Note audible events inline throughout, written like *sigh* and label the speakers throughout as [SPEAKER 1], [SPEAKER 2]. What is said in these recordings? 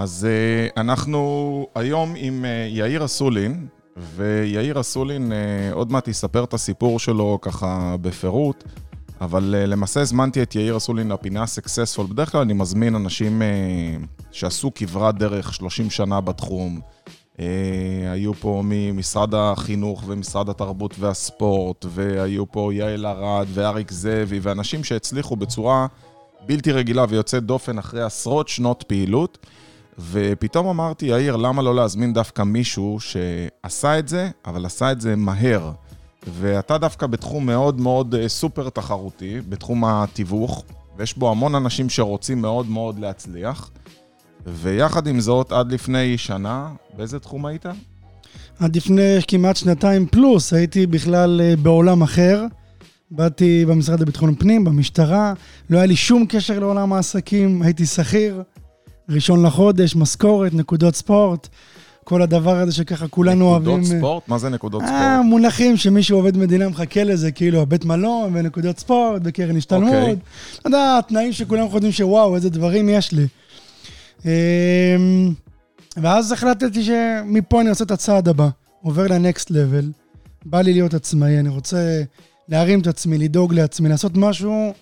[SPEAKER 1] אז uh, אנחנו היום עם uh, יאיר אסולין, ויאיר אסולין uh, עוד מעט יספר את הסיפור שלו ככה בפירוט, אבל למעשה הזמנתי את יאיר אסולין לפינה סקסספול. בדרך כלל אני מזמין אנשים שעשו כברת דרך 30 שנה בתחום. Uh, היו פה ממשרד החינוך ומשרד התרבות והספורט, והיו פה יעל ארד ואריק זאבי, ואנשים שהצליחו בצורה בלתי רגילה ויוצאת דופן אחרי עשרות שנות פעילות. ופתאום אמרתי, יאיר, למה לא להזמין דווקא מישהו שעשה את זה, אבל עשה את זה מהר? ואתה דווקא בתחום מאוד מאוד אה, סופר תחרותי, בתחום התיווך, ויש בו המון אנשים שרוצים מאוד מאוד להצליח. ויחד עם זאת, עד לפני שנה, באיזה תחום היית?
[SPEAKER 2] עד לפני כמעט שנתיים פלוס, הייתי בכלל אה, בעולם אחר. באתי במשרד לביטחון פנים, במשטרה, לא היה לי שום קשר לעולם העסקים, הייתי שכיר. ראשון לחודש, משכורת, נקודות ספורט, כל הדבר הזה שככה כולנו
[SPEAKER 1] נקודות
[SPEAKER 2] אוהבים.
[SPEAKER 1] נקודות ספורט? מה זה נקודות
[SPEAKER 2] אה,
[SPEAKER 1] ספורט?
[SPEAKER 2] מונחים שמישהו עובד מדינה מחכה לזה, כאילו הבית מלון ונקודות ספורט וקרן השתלמות.
[SPEAKER 1] אוקיי.
[SPEAKER 2] אתה יודע, התנאים שכולם חושבים שוואו, איזה דברים יש לי. אמ, ואז החלטתי שמפה אני עושה את הצעד הבא, עובר לנקסט לבל, בא לי להיות עצמאי, אני רוצה להרים את עצמי, לדאוג לעצמי, לעשות משהו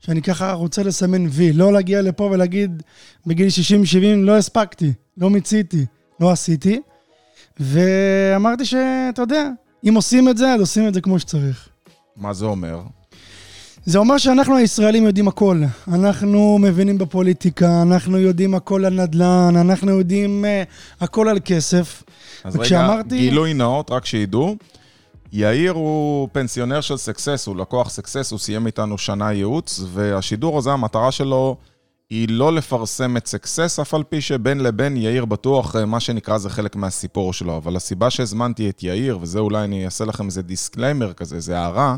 [SPEAKER 2] שאני ככה רוצה לסמן וי, לא להגיע לפה ולהגיד בגיל 60-70 לא הספקתי, לא מיציתי, לא עשיתי. ואמרתי שאתה יודע, אם עושים את זה, אז עושים את זה כמו שצריך.
[SPEAKER 1] מה זה אומר?
[SPEAKER 2] זה אומר שאנחנו הישראלים יודעים הכל. אנחנו מבינים בפוליטיקה, אנחנו יודעים הכל על נדל"ן, אנחנו יודעים uh, הכל על כסף.
[SPEAKER 1] אז רגע, גילוי נאות, רק שידעו. יאיר הוא פנסיונר של Success, הוא לקוח Success, הוא סיים איתנו שנה ייעוץ, והשידור הזה, המטרה שלו היא לא לפרסם את סקסס, אף על פי שבין לבין יאיר בטוח, אה, מה שנקרא, זה חלק מהסיפור שלו. אבל הסיבה שהזמנתי את יאיר, וזה אולי אני אעשה לכם איזה disclaimer כזה, זה הערה,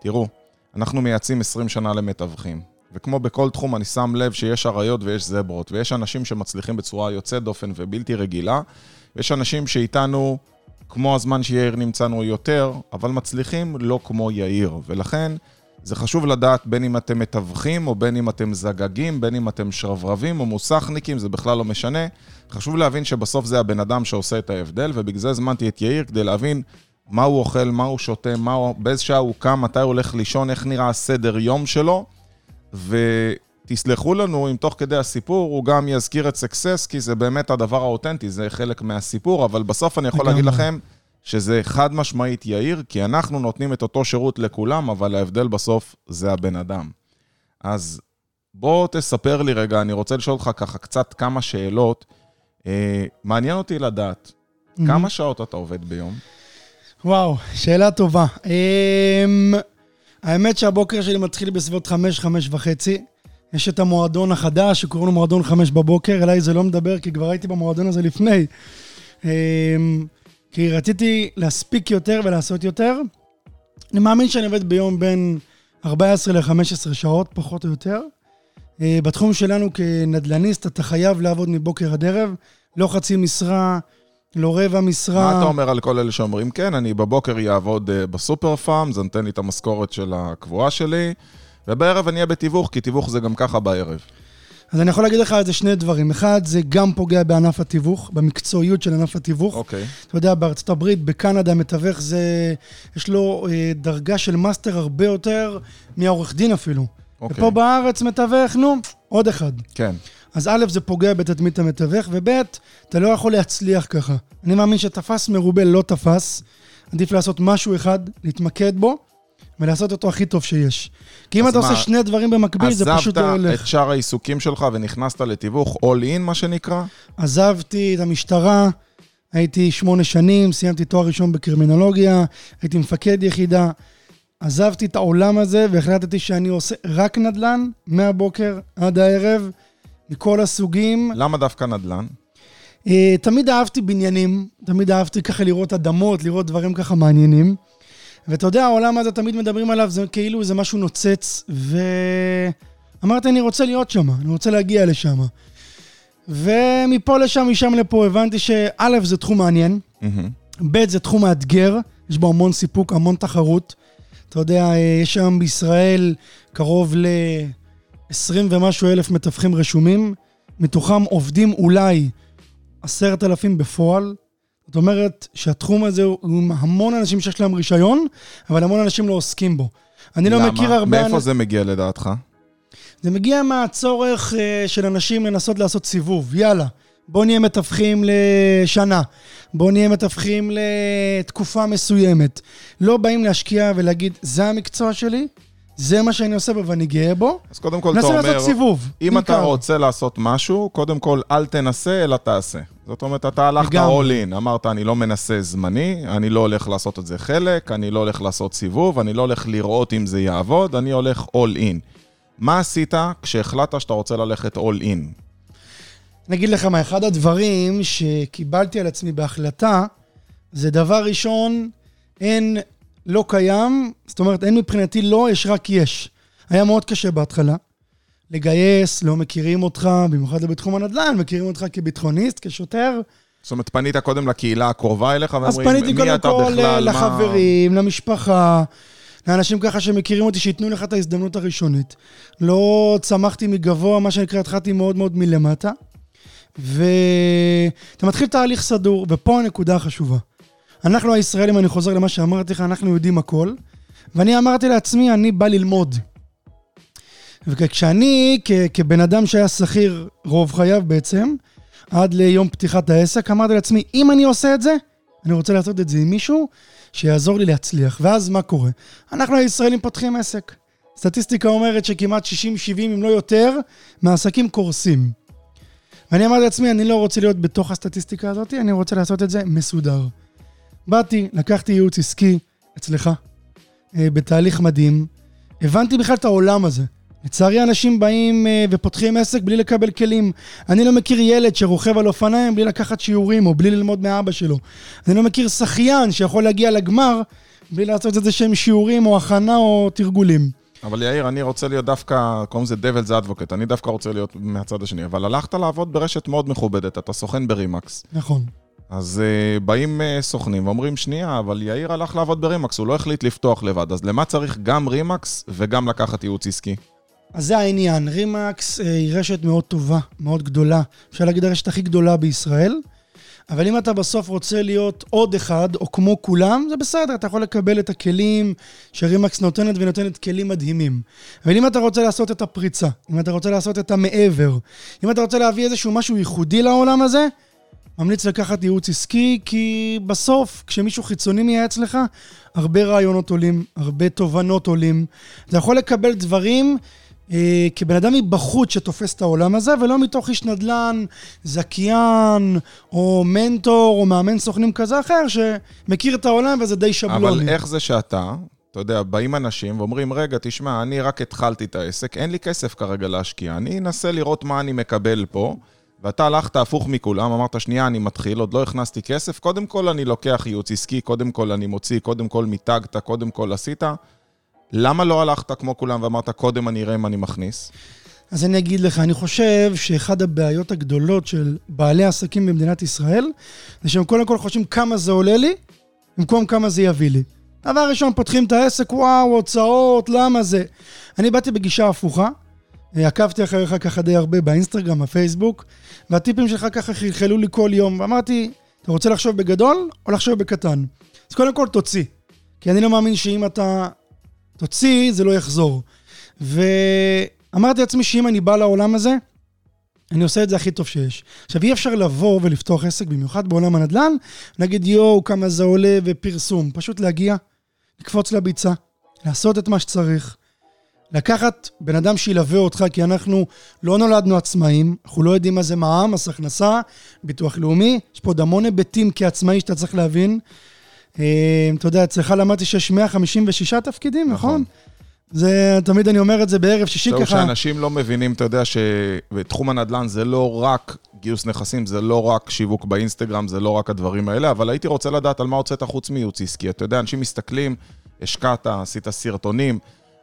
[SPEAKER 1] תראו, אנחנו מייעצים 20 שנה למתווכים. וכמו בכל תחום, אני שם לב שיש אריות ויש זברות, ויש אנשים שמצליחים בצורה יוצאת דופן ובלתי רגילה, ויש אנשים שאיתנו, כמו הזמן שיאיר נמצאנו יותר, אבל מצליחים לא כמו יאיר. ולכן, זה חשוב לדעת בין אם אתם מתווכים, או בין אם אתם זגגים, בין אם אתם שרברבים או מוסכניקים, זה בכלל לא משנה. חשוב להבין שבסוף זה הבן אדם שעושה את ההבדל, ובגלל זה הזמנתי את יאיר כדי להבין מה הוא אוכל, מה הוא שותה, מה הוא, באיזה שעה הוא קם, מתי הוא הולך לישון, איך נראה הסדר יום שלו. ותסלחו לנו אם תוך כדי הסיפור הוא גם יזכיר את סקסס, כי זה באמת הדבר האותנטי, זה חלק מהסיפור, אבל בסוף אני יכול להגיד. לכם שזה חד משמעית יאיר, כי אנחנו נותנים את אותו שירות לכולם, אבל ההבדל בסוף זה הבן אדם. אז בוא תספר לי רגע, אני רוצה לשאול אותך ככה קצת כמה שאלות. אה, מעניין אותי לדעת, כמה שעות אתה עובד ביום?
[SPEAKER 2] וואו, שאלה טובה. Um, האמת שהבוקר שלי מתחיל בסביבות חמש, חמש וחצי. יש את המועדון החדש שקוראים לו מועדון חמש בבוקר, אליי זה לא מדבר כי כבר הייתי במועדון הזה לפני. Um, כי רציתי להספיק יותר ולעשות יותר. אני מאמין שאני עובד ביום בין 14 ל-15 שעות, פחות או יותר. Uh, בתחום שלנו כנדל"ניסט, אתה חייב לעבוד מבוקר עד ערב, לא חצי משרה, לא רבע משרה.
[SPEAKER 1] מה אתה אומר על כל אלה שאומרים, כן, אני בבוקר אעבוד אה, בסופר פארם, זה נותן לי את המשכורת של הקבועה שלי, ובערב אני אהיה בתיווך, כי תיווך זה גם ככה בערב.
[SPEAKER 2] אז אני יכול להגיד לך על זה שני דברים. אחד, זה גם פוגע בענף התיווך, במקצועיות של ענף התיווך.
[SPEAKER 1] אוקיי.
[SPEAKER 2] אתה יודע, בארצות הברית, בקנדה, מתווך זה... יש לו אה, דרגה של מאסטר הרבה יותר מהעורך דין אפילו.
[SPEAKER 1] אוקיי.
[SPEAKER 2] ופה בארץ מתווך, נו, עוד אחד.
[SPEAKER 1] כן.
[SPEAKER 2] אז א', זה פוגע בתדמית המתווך, וב', אתה לא יכול להצליח ככה. אני מאמין שתפס מרובה לא תפס. עדיף לעשות משהו אחד, להתמקד בו, ולעשות אותו הכי טוב שיש. כי אם אתה
[SPEAKER 1] מה,
[SPEAKER 2] עושה שני דברים במקביל, זה פשוט לא
[SPEAKER 1] עזבת
[SPEAKER 2] הולך.
[SPEAKER 1] את שאר העיסוקים שלך ונכנסת לתיווך all in, מה שנקרא?
[SPEAKER 2] עזבתי את המשטרה, הייתי שמונה שנים, סיימתי תואר ראשון בקרימינולוגיה, הייתי מפקד יחידה. עזבתי את העולם הזה והחלטתי שאני עושה רק נדל"ן, מהבוקר עד הערב, מכל הסוגים.
[SPEAKER 1] למה דווקא נדל"ן?
[SPEAKER 2] אה, תמיד אהבתי בניינים, תמיד אהבתי ככה לראות אדמות, לראות דברים ככה מעניינים. ואתה יודע, העולם הזה תמיד מדברים עליו, זה כאילו זה משהו נוצץ, ואמרתי, אני רוצה להיות שם, אני רוצה להגיע לשם. ומפה לשם, משם לפה, הבנתי שא', זה תחום מעניין. ב', זה תחום מאתגר, יש בו המון סיפוק, המון תחרות. אתה יודע, אה, יש שם בישראל קרוב ל-20 ומשהו אלף מתווכים רשומים, מתוכם עובדים אולי עשרת אלפים בפועל. זאת אומרת שהתחום הזה הוא עם המון אנשים שיש להם רישיון, אבל המון אנשים לא עוסקים בו. אני לא מכיר הרבה...
[SPEAKER 1] למה? מאיפה זה מגיע לדעתך?
[SPEAKER 2] זה מגיע מהצורך uh, של אנשים לנסות לעשות סיבוב. יאללה, בואו נהיה מתווכים לשנה, בואו נהיה מתווכים לתקופה מסוימת. לא באים להשקיע ולהגיד, זה המקצוע שלי, זה מה שאני עושה בו ואני גאה בו.
[SPEAKER 1] אז קודם כל אתה אומר,
[SPEAKER 2] לעשות סיבוב,
[SPEAKER 1] אם. אתה רוצה לעשות משהו, קודם כל אל תנסה, אלא תעשה. זאת אומרת, אתה הלכת all in, אמרת, אני לא מנסה זמני, אני לא הולך לעשות את זה חלק, אני לא הולך לעשות סיבוב, אני לא הולך לראות אם זה יעבוד, אני הולך all in. מה עשית כשהחלטת שאתה רוצה ללכת all in?
[SPEAKER 2] אני אגיד לך מה, אחד הדברים שקיבלתי על עצמי בהחלטה, זה דבר ראשון, אין לא קיים, זאת אומרת, אין מבחינתי לא, יש רק יש. היה מאוד קשה בהתחלה. לגייס, לא מכירים אותך, במיוחד בתחום הנדל"ן, מכירים אותך כביטחוניסט, כשוטר.
[SPEAKER 1] זאת אומרת, פנית קודם לקהילה הקרובה אליך,
[SPEAKER 2] ואומרים, מי אתה בכלל, מה... אז פניתי קודם כל לחברים, למשפחה, לאנשים ככה שמכירים אותי, שייתנו לך את ההזדמנות הראשונית. לא צמחתי מגבוה, מה שנקרא, התחלתי מאוד מאוד מלמטה. ואתה מתחיל תהליך סדור, ופה הנקודה החשובה. אנחנו הישראלים, אני חוזר למה שאמרתי לך, אנחנו יודעים הכל, ואני אמרתי לעצמי, אני בא ללמוד. וכשאני, כ- כבן אדם שהיה שכיר רוב חייו בעצם, עד ליום פתיחת העסק, אמרתי לעצמי, אם אני עושה את זה, אני רוצה לעשות את זה עם מישהו שיעזור לי להצליח. ואז מה קורה? אנחנו הישראלים פותחים עסק. סטטיסטיקה אומרת שכמעט 60-70, אם לא יותר, מהעסקים קורסים. ואני אמרתי לעצמי, אני לא רוצה להיות בתוך הסטטיסטיקה הזאת, אני רוצה לעשות את זה מסודר. באתי, לקחתי ייעוץ עסקי אצלך, אה, בתהליך מדהים, הבנתי בכלל את העולם הזה. לצערי אנשים באים אה, ופותחים עסק בלי לקבל כלים. אני לא מכיר ילד שרוכב על אופניים בלי לקחת שיעורים או בלי ללמוד מאבא שלו. אני לא מכיר שחיין שיכול להגיע לגמר בלי לעשות איזה שהם שיעורים או הכנה או תרגולים.
[SPEAKER 1] אבל יאיר, אני רוצה להיות דווקא, קוראים לזה Devil's Advocate, אני דווקא רוצה להיות מהצד השני. אבל הלכת לעבוד ברשת מאוד מכובדת, אתה סוכן ברימקס.
[SPEAKER 2] נכון.
[SPEAKER 1] אז uh, באים uh, סוכנים ואומרים, שנייה, אבל יאיר הלך לעבוד ברימקס, הוא לא החליט לפתוח לבד, אז למה צריך גם רימקס וגם לקחת ייעוץ עסקי?
[SPEAKER 2] אז זה העניין, רימקס uh, היא רשת מאוד טובה, מאוד גדולה. אפשר להגיד הרשת הכי גדולה בישראל. אבל אם אתה בסוף רוצה להיות עוד אחד, או כמו כולם, זה בסדר, אתה יכול לקבל את הכלים שרימקס נותנת, ונותנת כלים מדהימים. אבל אם אתה רוצה לעשות את הפריצה, אם אתה רוצה לעשות את המעבר, אם אתה רוצה להביא איזשהו משהו ייחודי לעולם הזה, ממליץ לקחת ייעוץ עסקי, כי בסוף, כשמישהו חיצוני מייעץ לך, הרבה רעיונות עולים, הרבה תובנות עולים. אתה יכול לקבל דברים אה, כבן אדם מבחוץ שתופס את העולם הזה, ולא מתוך איש נדל"ן, זכיין, או מנטור, או מאמן סוכנים כזה או אחר, שמכיר את העולם וזה די שבלוני.
[SPEAKER 1] אבל איך זה שאתה, אתה יודע, באים אנשים ואומרים, רגע, תשמע, אני רק התחלתי את העסק, אין לי כסף כרגע להשקיע, אני אנסה לראות מה אני מקבל פה. ואתה הלכת הפוך מכולם, אמרת, שנייה, אני מתחיל, עוד לא הכנסתי כסף, קודם כל אני לוקח ייעוץ עסקי, קודם כל אני מוציא, קודם כל מיתגת, קודם כל עשית. למה לא הלכת כמו כולם ואמרת, קודם אני אראה אם אני מכניס?
[SPEAKER 2] אז אני אגיד לך, אני חושב שאחד הבעיות הגדולות של בעלי עסקים במדינת ישראל, זה שהם קודם כל חושבים כמה זה עולה לי, במקום כמה זה יביא לי. דבר ראשון, פותחים את העסק, וואו, הוצאות, למה זה? אני באתי בגישה הפוכה, עקבתי אחריך ככה די הרבה באינסטגרם, בפייסבוק, והטיפים שלך ככה חלחלו לי כל יום, ואמרתי, אתה רוצה לחשוב בגדול או לחשוב בקטן? אז קודם כל תוציא, כי אני לא מאמין שאם אתה תוציא, זה לא יחזור. ואמרתי לעצמי שאם אני בא לעולם הזה, אני עושה את זה הכי טוב שיש. עכשיו, אי אפשר לבוא ולפתוח עסק, במיוחד בעולם הנדל"ן, נגיד יואו, כמה זה עולה ופרסום. פשוט להגיע, לקפוץ לביצה, לעשות את מה שצריך, לקחת בן אדם שילווה אותך, כי אנחנו לא נולדנו עצמאים, אנחנו לא יודעים מה זה מע"מ, מס הכנסה, ביטוח לאומי, יש פה עוד המון היבטים כעצמאי שאתה צריך להבין. אה, אתה יודע, אצלך למדתי שיש 156 תפקידים, נכון? נכון? זה, תמיד אני אומר את זה בערב שישי ככה.
[SPEAKER 1] זהו, שאנשים לא מבינים, אתה יודע שבתחום הנדל"ן זה לא רק גיוס נכסים, זה לא רק שיווק באינסטגרם, זה לא רק הדברים האלה, אבל הייתי רוצה לדעת על מה הוצאת חוץ מייעוץ עסקי. אתה יודע, אנשים מסתכלים, השקעת, עשית סרטונים,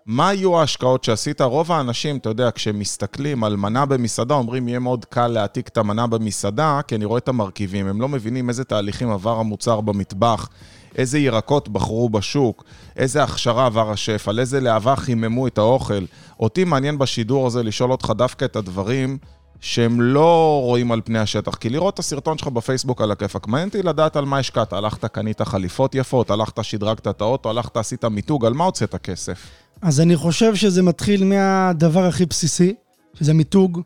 [SPEAKER 1] מה היו ההשקעות שעשית? רוב האנשים, אתה יודע, כשמסתכלים על מנה במסעדה, אומרים, יהיה מאוד קל להעתיק את המנה במסעדה, כי אני רואה את המרכיבים. הם לא מבינים איזה תהליכים עבר המוצר במטבח, איזה ירקות בחרו בשוק, איזה הכשרה עבר השף, על איזה להבה חיממו את האוכל. אותי מעניין בשידור הזה לשאול אותך דווקא את הדברים שהם לא רואים על פני השטח. כי לראות את הסרטון שלך בפייסבוק על הכיפאק, מעניין אותי לדעת על מה השקעת. הלכת, קנית חליפות יפות, הלכת, שדרגת את האוטו, הלכת, עשית מיתוג, על מה הוצאת כסף?
[SPEAKER 2] אז אני חושב שזה מתחיל מהדבר הכי בסיסי, שזה מיתוג,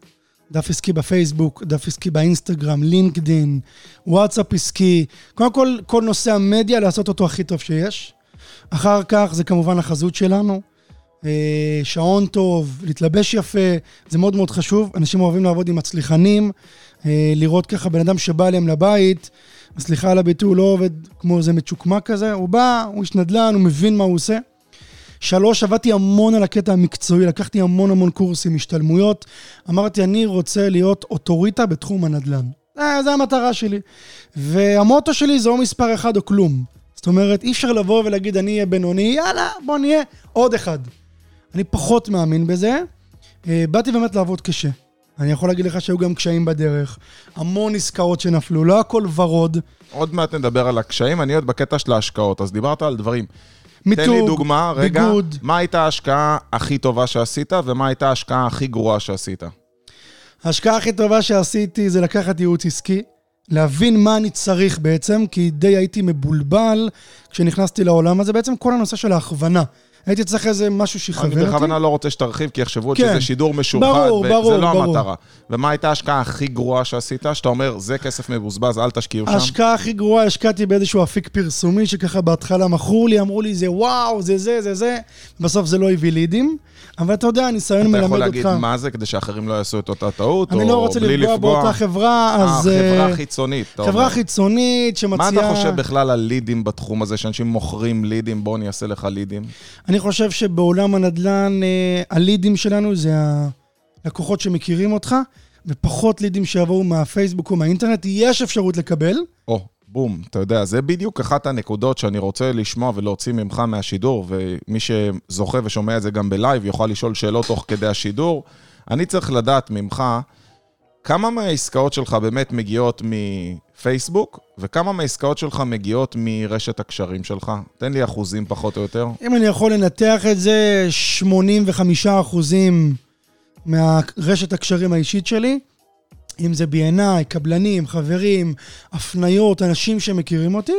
[SPEAKER 2] דף עסקי בפייסבוק, דף עסקי באינסטגרם, לינקדין, וואטסאפ עסקי. קודם כל, כל נושא המדיה, לעשות אותו הכי טוב שיש. אחר כך זה כמובן החזות שלנו. אה, שעון טוב, להתלבש יפה, זה מאוד מאוד חשוב. אנשים אוהבים לעבוד עם מצליחנים, אה, לראות ככה בן אדם שבא אליהם לבית, סליחה על הביטוי, לא עובד כמו איזה מצ'וקמק כזה, הוא בא, הוא איש נדל"ן, הוא מבין מה הוא עושה. שלוש, עבדתי המון על הקטע המקצועי, לקחתי המון המון קורסים, השתלמויות. אמרתי, אני רוצה להיות אוטוריטה בתחום הנדל"ן. אה, זו המטרה שלי. והמוטו שלי זה או מספר אחד או כלום. זאת אומרת, אי אפשר לבוא ולהגיד, אני אהיה בינוני, יאללה, בוא נהיה עוד אחד. אני פחות מאמין בזה. אה, באתי באמת לעבוד קשה. אני יכול להגיד לך שהיו גם קשיים בדרך, המון עסקאות שנפלו, לא הכל ורוד.
[SPEAKER 1] עוד מעט נדבר על הקשיים, אני עוד בקטע של ההשקעות, אז דיברת על דברים.
[SPEAKER 2] מיתוג,
[SPEAKER 1] תן לי דוגמה, רגע,
[SPEAKER 2] ביגוד.
[SPEAKER 1] מה הייתה ההשקעה הכי טובה שעשית, ומה הייתה ההשקעה הכי גרועה שעשית?
[SPEAKER 2] ההשקעה הכי טובה שעשיתי זה לקחת ייעוץ עסקי, להבין מה אני צריך בעצם, כי די הייתי מבולבל כשנכנסתי לעולם הזה, בעצם כל הנושא של ההכוונה. הייתי צריך איזה משהו שיכוון
[SPEAKER 1] אני
[SPEAKER 2] אותי.
[SPEAKER 1] בכוונה לא רוצה שתרחיב, כי יחשבו
[SPEAKER 2] כן.
[SPEAKER 1] שזה שידור משוחד,
[SPEAKER 2] ברור, ברור,
[SPEAKER 1] וזה לא
[SPEAKER 2] ברור.
[SPEAKER 1] המטרה. ומה הייתה ההשקעה הכי גרועה שעשית, שאתה אומר, זה כסף מבוזבז, אל תשקיעו שם?
[SPEAKER 2] ההשקעה הכי גרועה, השקעתי באיזשהו אפיק פרסומי, שככה בהתחלה מכרו לי, אמרו לי, זה וואו, זה זה, זה זה, בסוף זה לא הביא לידים. אבל אתה יודע, הניסיון
[SPEAKER 1] אתה
[SPEAKER 2] מלמד
[SPEAKER 1] יכול
[SPEAKER 2] אותך.
[SPEAKER 1] להגיד מה זה, כדי שאחרים לא יעשו את אותה טעות,
[SPEAKER 2] אני
[SPEAKER 1] או
[SPEAKER 2] לא רוצה
[SPEAKER 1] בלי
[SPEAKER 2] לפגוע באותה חברה,
[SPEAKER 1] אה,
[SPEAKER 2] אז...
[SPEAKER 1] חברה
[SPEAKER 2] אה,
[SPEAKER 1] חיצונית, אתה
[SPEAKER 2] חברה
[SPEAKER 1] אומר.
[SPEAKER 2] חיצונית שמציעה...
[SPEAKER 1] מה אתה חושב בכלל על לידים בתחום הזה, שאנשים מוכרים לידים, בוא אני אעשה לך לידים?
[SPEAKER 2] אני חושב שבעולם הנדל"ן, אה, הלידים שלנו זה הלקוחות שמכירים אותך, ופחות לידים שיבואו מהפייסבוק או מהאינטרנט. יש אפשרות לקבל.
[SPEAKER 1] או, בום, אתה יודע, זה בדיוק אחת הנקודות שאני רוצה לשמוע ולהוציא ממך מהשידור, ומי שזוכה ושומע את זה גם בלייב יוכל לשאול שאלות תוך כדי השידור. אני צריך לדעת ממך כמה מהעסקאות שלך באמת מגיעות מפייסבוק, וכמה מהעסקאות שלך מגיעות מרשת הקשרים שלך. תן לי אחוזים פחות או יותר.
[SPEAKER 2] אם אני יכול לנתח את זה, 85 אחוזים מהרשת הקשרים האישית שלי, אם זה B&I, קבלנים, חברים, הפניות, אנשים שמכירים אותי,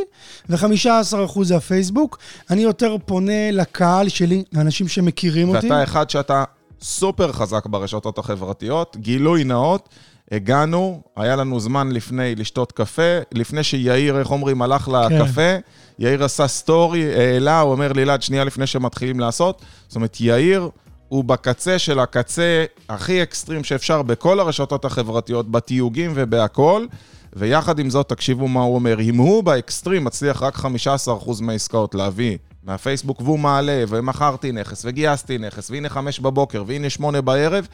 [SPEAKER 2] ו-15% זה הפייסבוק. אני יותר פונה לקהל שלי, לאנשים שמכירים אותי.
[SPEAKER 1] ואתה אחד שאתה סופר חזק ברשתות החברתיות, גילוי נאות, הגענו, היה לנו זמן לפני לשתות קפה, לפני שיאיר, איך אומרים, הלך לקפה, יאיר עשה סטורי, העלה, הוא אומר לי, אלעד, שנייה לפני שמתחילים לעשות. זאת אומרת, יאיר הוא בקצה של הקצה הכי אקסטרים שאפשר בכל הרשתות החברתיות, בתיוגים ובהכול. ויחד עם זאת, תקשיבו מה הוא אומר, אם הוא באקסטרים מצליח רק 15% מהעסקאות להביא מהפייסבוק, והוא מעלה, ומכרתי נכס, וגייסתי נכס, והנה חמש בבוקר, והנה שמונה בערב,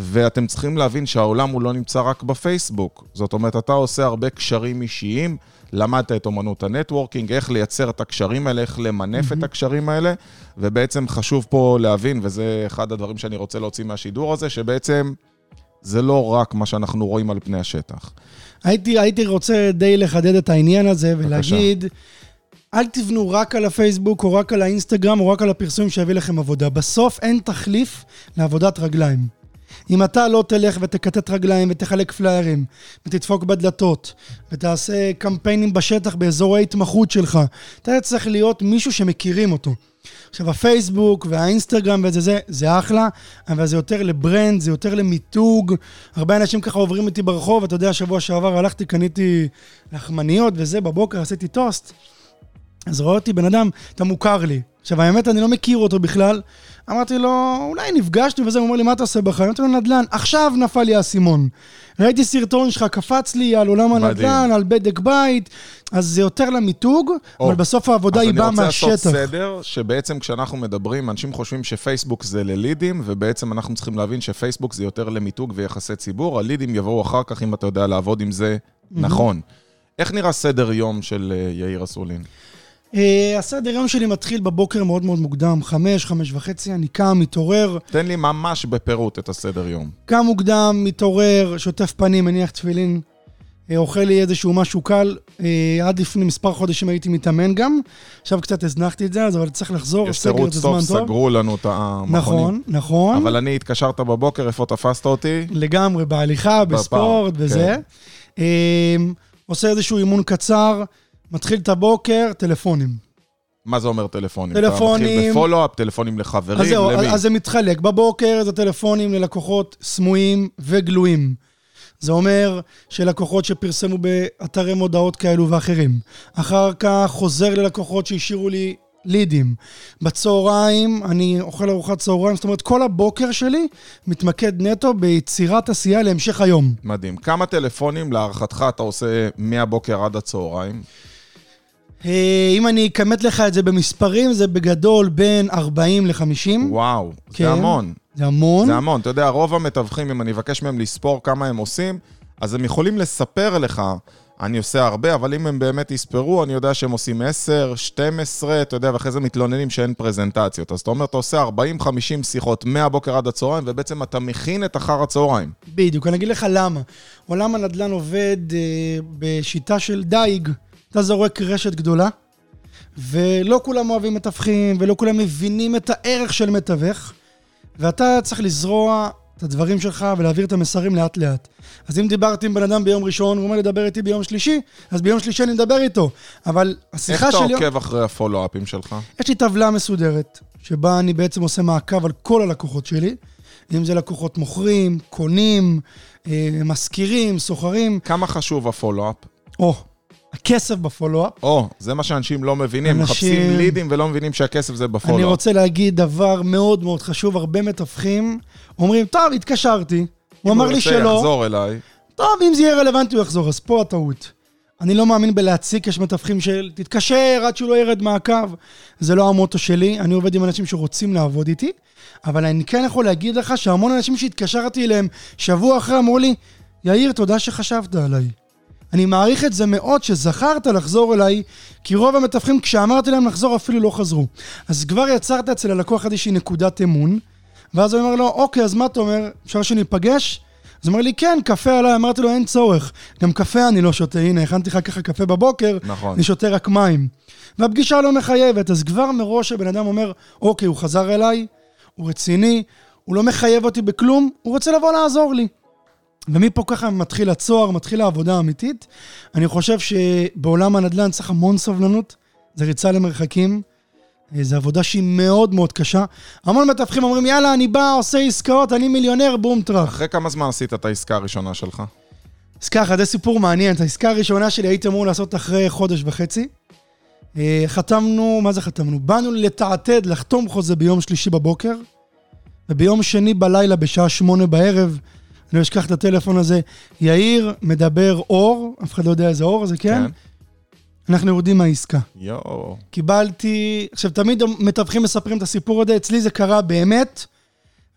[SPEAKER 1] ואתם צריכים להבין שהעולם הוא לא נמצא רק בפייסבוק. זאת אומרת, אתה עושה הרבה קשרים אישיים, למדת את אומנות ה networking, איך לייצר את הקשרים האלה, איך למנף את הקשרים האלה, ובעצם חשוב פה להבין, וזה אחד הדברים שאני רוצה להוציא מהשידור הזה, שבעצם זה לא רק מה שאנחנו רואים על פני השטח.
[SPEAKER 2] הייתי, הייתי רוצה די לחדד את העניין הזה ולהגיד, אל תבנו רק על הפייסבוק או רק על האינסטגרם או רק על הפרסום שיביא לכם עבודה. בסוף אין תחליף לעבודת רגליים. אם אתה לא תלך ותכתת רגליים ותחלק פליירים ותדפוק בדלתות ותעשה קמפיינים בשטח באזור ההתמחות שלך, אתה צריך להיות מישהו שמכירים אותו. עכשיו, הפייסבוק והאינסטגרם וזה, זה, זה אחלה, אבל זה יותר לברנד, זה יותר למיתוג. הרבה אנשים ככה עוברים איתי ברחוב, אתה יודע, שבוע שעבר הלכתי, קניתי לחמניות וזה, בבוקר עשיתי טוסט. אז רואה אותי בן אדם, אתה מוכר לי. עכשיו, האמת, אני לא מכיר אותו בכלל. אמרתי לו, אולי נפגשנו וזה, הוא אומר לי, מה אתה עושה בחיים? אמרתי לו, נדל"ן. עכשיו נפל לי האסימון. ראיתי סרטון שלך, קפץ לי על עולם. הנדל"ן, על בדק בית, אז זה יותר למיתוג,
[SPEAKER 1] או,
[SPEAKER 2] אבל בסוף העבודה היא באה
[SPEAKER 1] אז אני רוצה לעשות
[SPEAKER 2] מהשטח.
[SPEAKER 1] סדר, שבעצם כשאנחנו מדברים, אנשים חושבים שפייסבוק זה ללידים, ובעצם אנחנו צריכים להבין שפייסבוק זה יותר למיתוג ויחסי ציבור. הלידים יבואו אחר כך, אם אתה יודע לעבוד עם זה נכון. איך נראה סדר יום של אה, יאיר אסולין?
[SPEAKER 2] אה, הסדר יום שלי מתחיל בבוקר מאוד מאוד מוקדם, חמש, חמש וחצי, אני קם, מתעורר,
[SPEAKER 1] תן לי ממש בפירוט את הסדר יום.
[SPEAKER 2] קם מוקדם, מתעורר, שוטף פנים, מניח תפילין, אה, אוכל לי איזשהו משהו קל. אה, עד לפני מספר חודשים הייתי מתאמן גם. עכשיו קצת הזנחתי את זה, אז אבל צריך לחזור,
[SPEAKER 1] יש
[SPEAKER 2] סגר
[SPEAKER 1] תירוץ
[SPEAKER 2] זה
[SPEAKER 1] טוב,
[SPEAKER 2] זמן טוב.
[SPEAKER 1] סגרו לנו את המכונים.
[SPEAKER 2] נכון, נכון.
[SPEAKER 1] אבל אני התקשרת בבוקר, איפה תפסת אותי?
[SPEAKER 2] לגמרי, בהליכה, בספורט,
[SPEAKER 1] כן.
[SPEAKER 2] בזה. אמ, עושה איזשהו אימון קצר, מתחיל את הבוקר, טלפונים.
[SPEAKER 1] מה זה אומר טלפונים?
[SPEAKER 2] טלפונים-
[SPEAKER 1] אתה מתחיל בפולו-אפ, טלפונים לחברים,
[SPEAKER 2] אז זהו,
[SPEAKER 1] למי?
[SPEAKER 2] אז זה מתחלק. בבוקר זה טלפונים ללקוחות סמויים וגלויים. זה אומר שלקוחות שפרסמו באתרי מודעות כאלו ואחרים. אחר כך חוזר ללקוחות שהשאירו לי לידים. בצהריים אני אוכל ארוחת צהריים, זאת אומרת, כל הבוקר שלי מתמקד נטו ביצירת עשייה להמשך היום.
[SPEAKER 1] מדהים. כמה טלפונים להערכתך אתה עושה מהבוקר עד הצהריים?
[SPEAKER 2] אה, אם אני אכמת לך את זה במספרים, זה בגדול בין 40 ל-50.
[SPEAKER 1] וואו,
[SPEAKER 2] כן.
[SPEAKER 1] זה המון.
[SPEAKER 2] זה המון.
[SPEAKER 1] זה המון. אתה יודע, רוב המתווכים, אם אני אבקש מהם לספור כמה הם עושים, אז הם יכולים לספר לך, אני עושה הרבה, אבל אם הם באמת יספרו, אני יודע שהם עושים 10, 12, אתה יודע, ואחרי זה מתלוננים שאין פרזנטציות. אז אתה אומר, אתה עושה 40-50 שיחות מהבוקר עד הצהריים, ובעצם אתה מכין את אחר הצהריים.
[SPEAKER 2] בדיוק, אני אגיד לך למה. עולם הנדל"ן עובד אה, בשיטה של דייג. אתה זורק רשת גדולה, ולא כולם אוהבים מתווכים, ולא כולם מבינים את הערך של מתווך, ואתה צריך לזרוע את הדברים שלך ולהעביר את המסרים לאט-לאט. אז אם דיברתי עם בן אדם ביום ראשון, הוא אומר לדבר איתי ביום שלישי, אז ביום שלישי אני מדבר איתו. אבל
[SPEAKER 1] איך
[SPEAKER 2] השיחה
[SPEAKER 1] אתה
[SPEAKER 2] שלי...
[SPEAKER 1] עוקב אחרי הפולו-אפים שלך?
[SPEAKER 2] יש לי טבלה מסודרת, שבה אני בעצם עושה מעקב על כל הלקוחות שלי, אם זה לקוחות מוכרים, קונים, אה, משכירים, סוחרים,
[SPEAKER 1] כמה חשוב הפולו-אפ?
[SPEAKER 2] או, הכסף בפולו-אפ.
[SPEAKER 1] או, זה מה שאנשים לא מבינים,
[SPEAKER 2] אנשים-
[SPEAKER 1] מחפשים לידים ולא מבינים שהכסף זה
[SPEAKER 2] אני
[SPEAKER 1] בפולו-אפ.
[SPEAKER 2] רוצה להגיד דבר מאוד מאוד חשוב, הרבה מתווכים אומרים, טוב, התקשרתי, הוא אמר לי
[SPEAKER 1] אם
[SPEAKER 2] שלא,
[SPEAKER 1] הוא יחזור אליי.
[SPEAKER 2] טוב, אם זה יהיה רלוונטי הוא יחזור, אז פה הטעות. אני לא מאמין בלהציק, יש מתווכים של תתקשר עד שהוא לא ירד מהקו. זה לא המוטו שלי, אני עובד עם אנשים שרוצים לעבוד איתי, אבל אני כן יכול להגיד לך שהמון אנשים שהתקשרתי אליהם שבוע אחרי אמרו לי, יאיר, תודה שחשבת עליי. אני מעריך את זה מאוד שזכרת לחזור אליי, כי רוב המתווכים, כשאמרתי להם לחזור, אפילו לא חזרו. אז כבר יצרת אצל הלקוח איזושהי נקודת אמון, ואז הוא אומר לו, אוקיי, אז מה אתה אומר? אפשר שניפגש? אז הוא אומר לי, כן, קפה עליי. אמרתי לו, אין צורך. גם קפה אני לא שותה. הנה, הכנתי לך ככה קפה בבוקר,
[SPEAKER 1] נכון.
[SPEAKER 2] אני שותה רק מים. והפגישה לא מחייבת, אז כבר מראש הבן אדם אומר, אוקיי, הוא חזר אליי, הוא רציני, הוא לא מחייב אותי בכלום, הוא רוצה לבוא לעזור לי. ומפה ככה מתחיל הצוהר, מתחילה העבודה האמיתית. אני חושב שבעולם הנדל"ן צריך המון סבלנות, זה ריצה למרחקים, אה, זו עבודה שהיא מאוד מאוד קשה. המון מתווכים אומרים, יאללה, אני בא, עושה עסקאות, אני מיליונר, בום טראח.
[SPEAKER 1] אחרי כמה זמן עשית את העסקה הראשונה שלך?
[SPEAKER 2] אז ככה, זה סיפור מעניין. את העסקה הראשונה שלי הייתי אמור לעשות אחרי חודש וחצי. אה, חתמנו, מה זה חתמנו? באנו לתעתד, לחתום חוזה ביום שלישי בבוקר, וביום שני בלילה בשעה שמונה בערב, אני לא אשכח את הטלפון הזה, יאיר, מדבר אור, אף אחד לא יודע איזה אור זה, כן? אנחנו יורדים מהעסקה.
[SPEAKER 1] יואו.
[SPEAKER 2] קיבלתי, עכשיו תמיד מתווכים מספרים את הסיפור הזה, אצלי זה קרה באמת.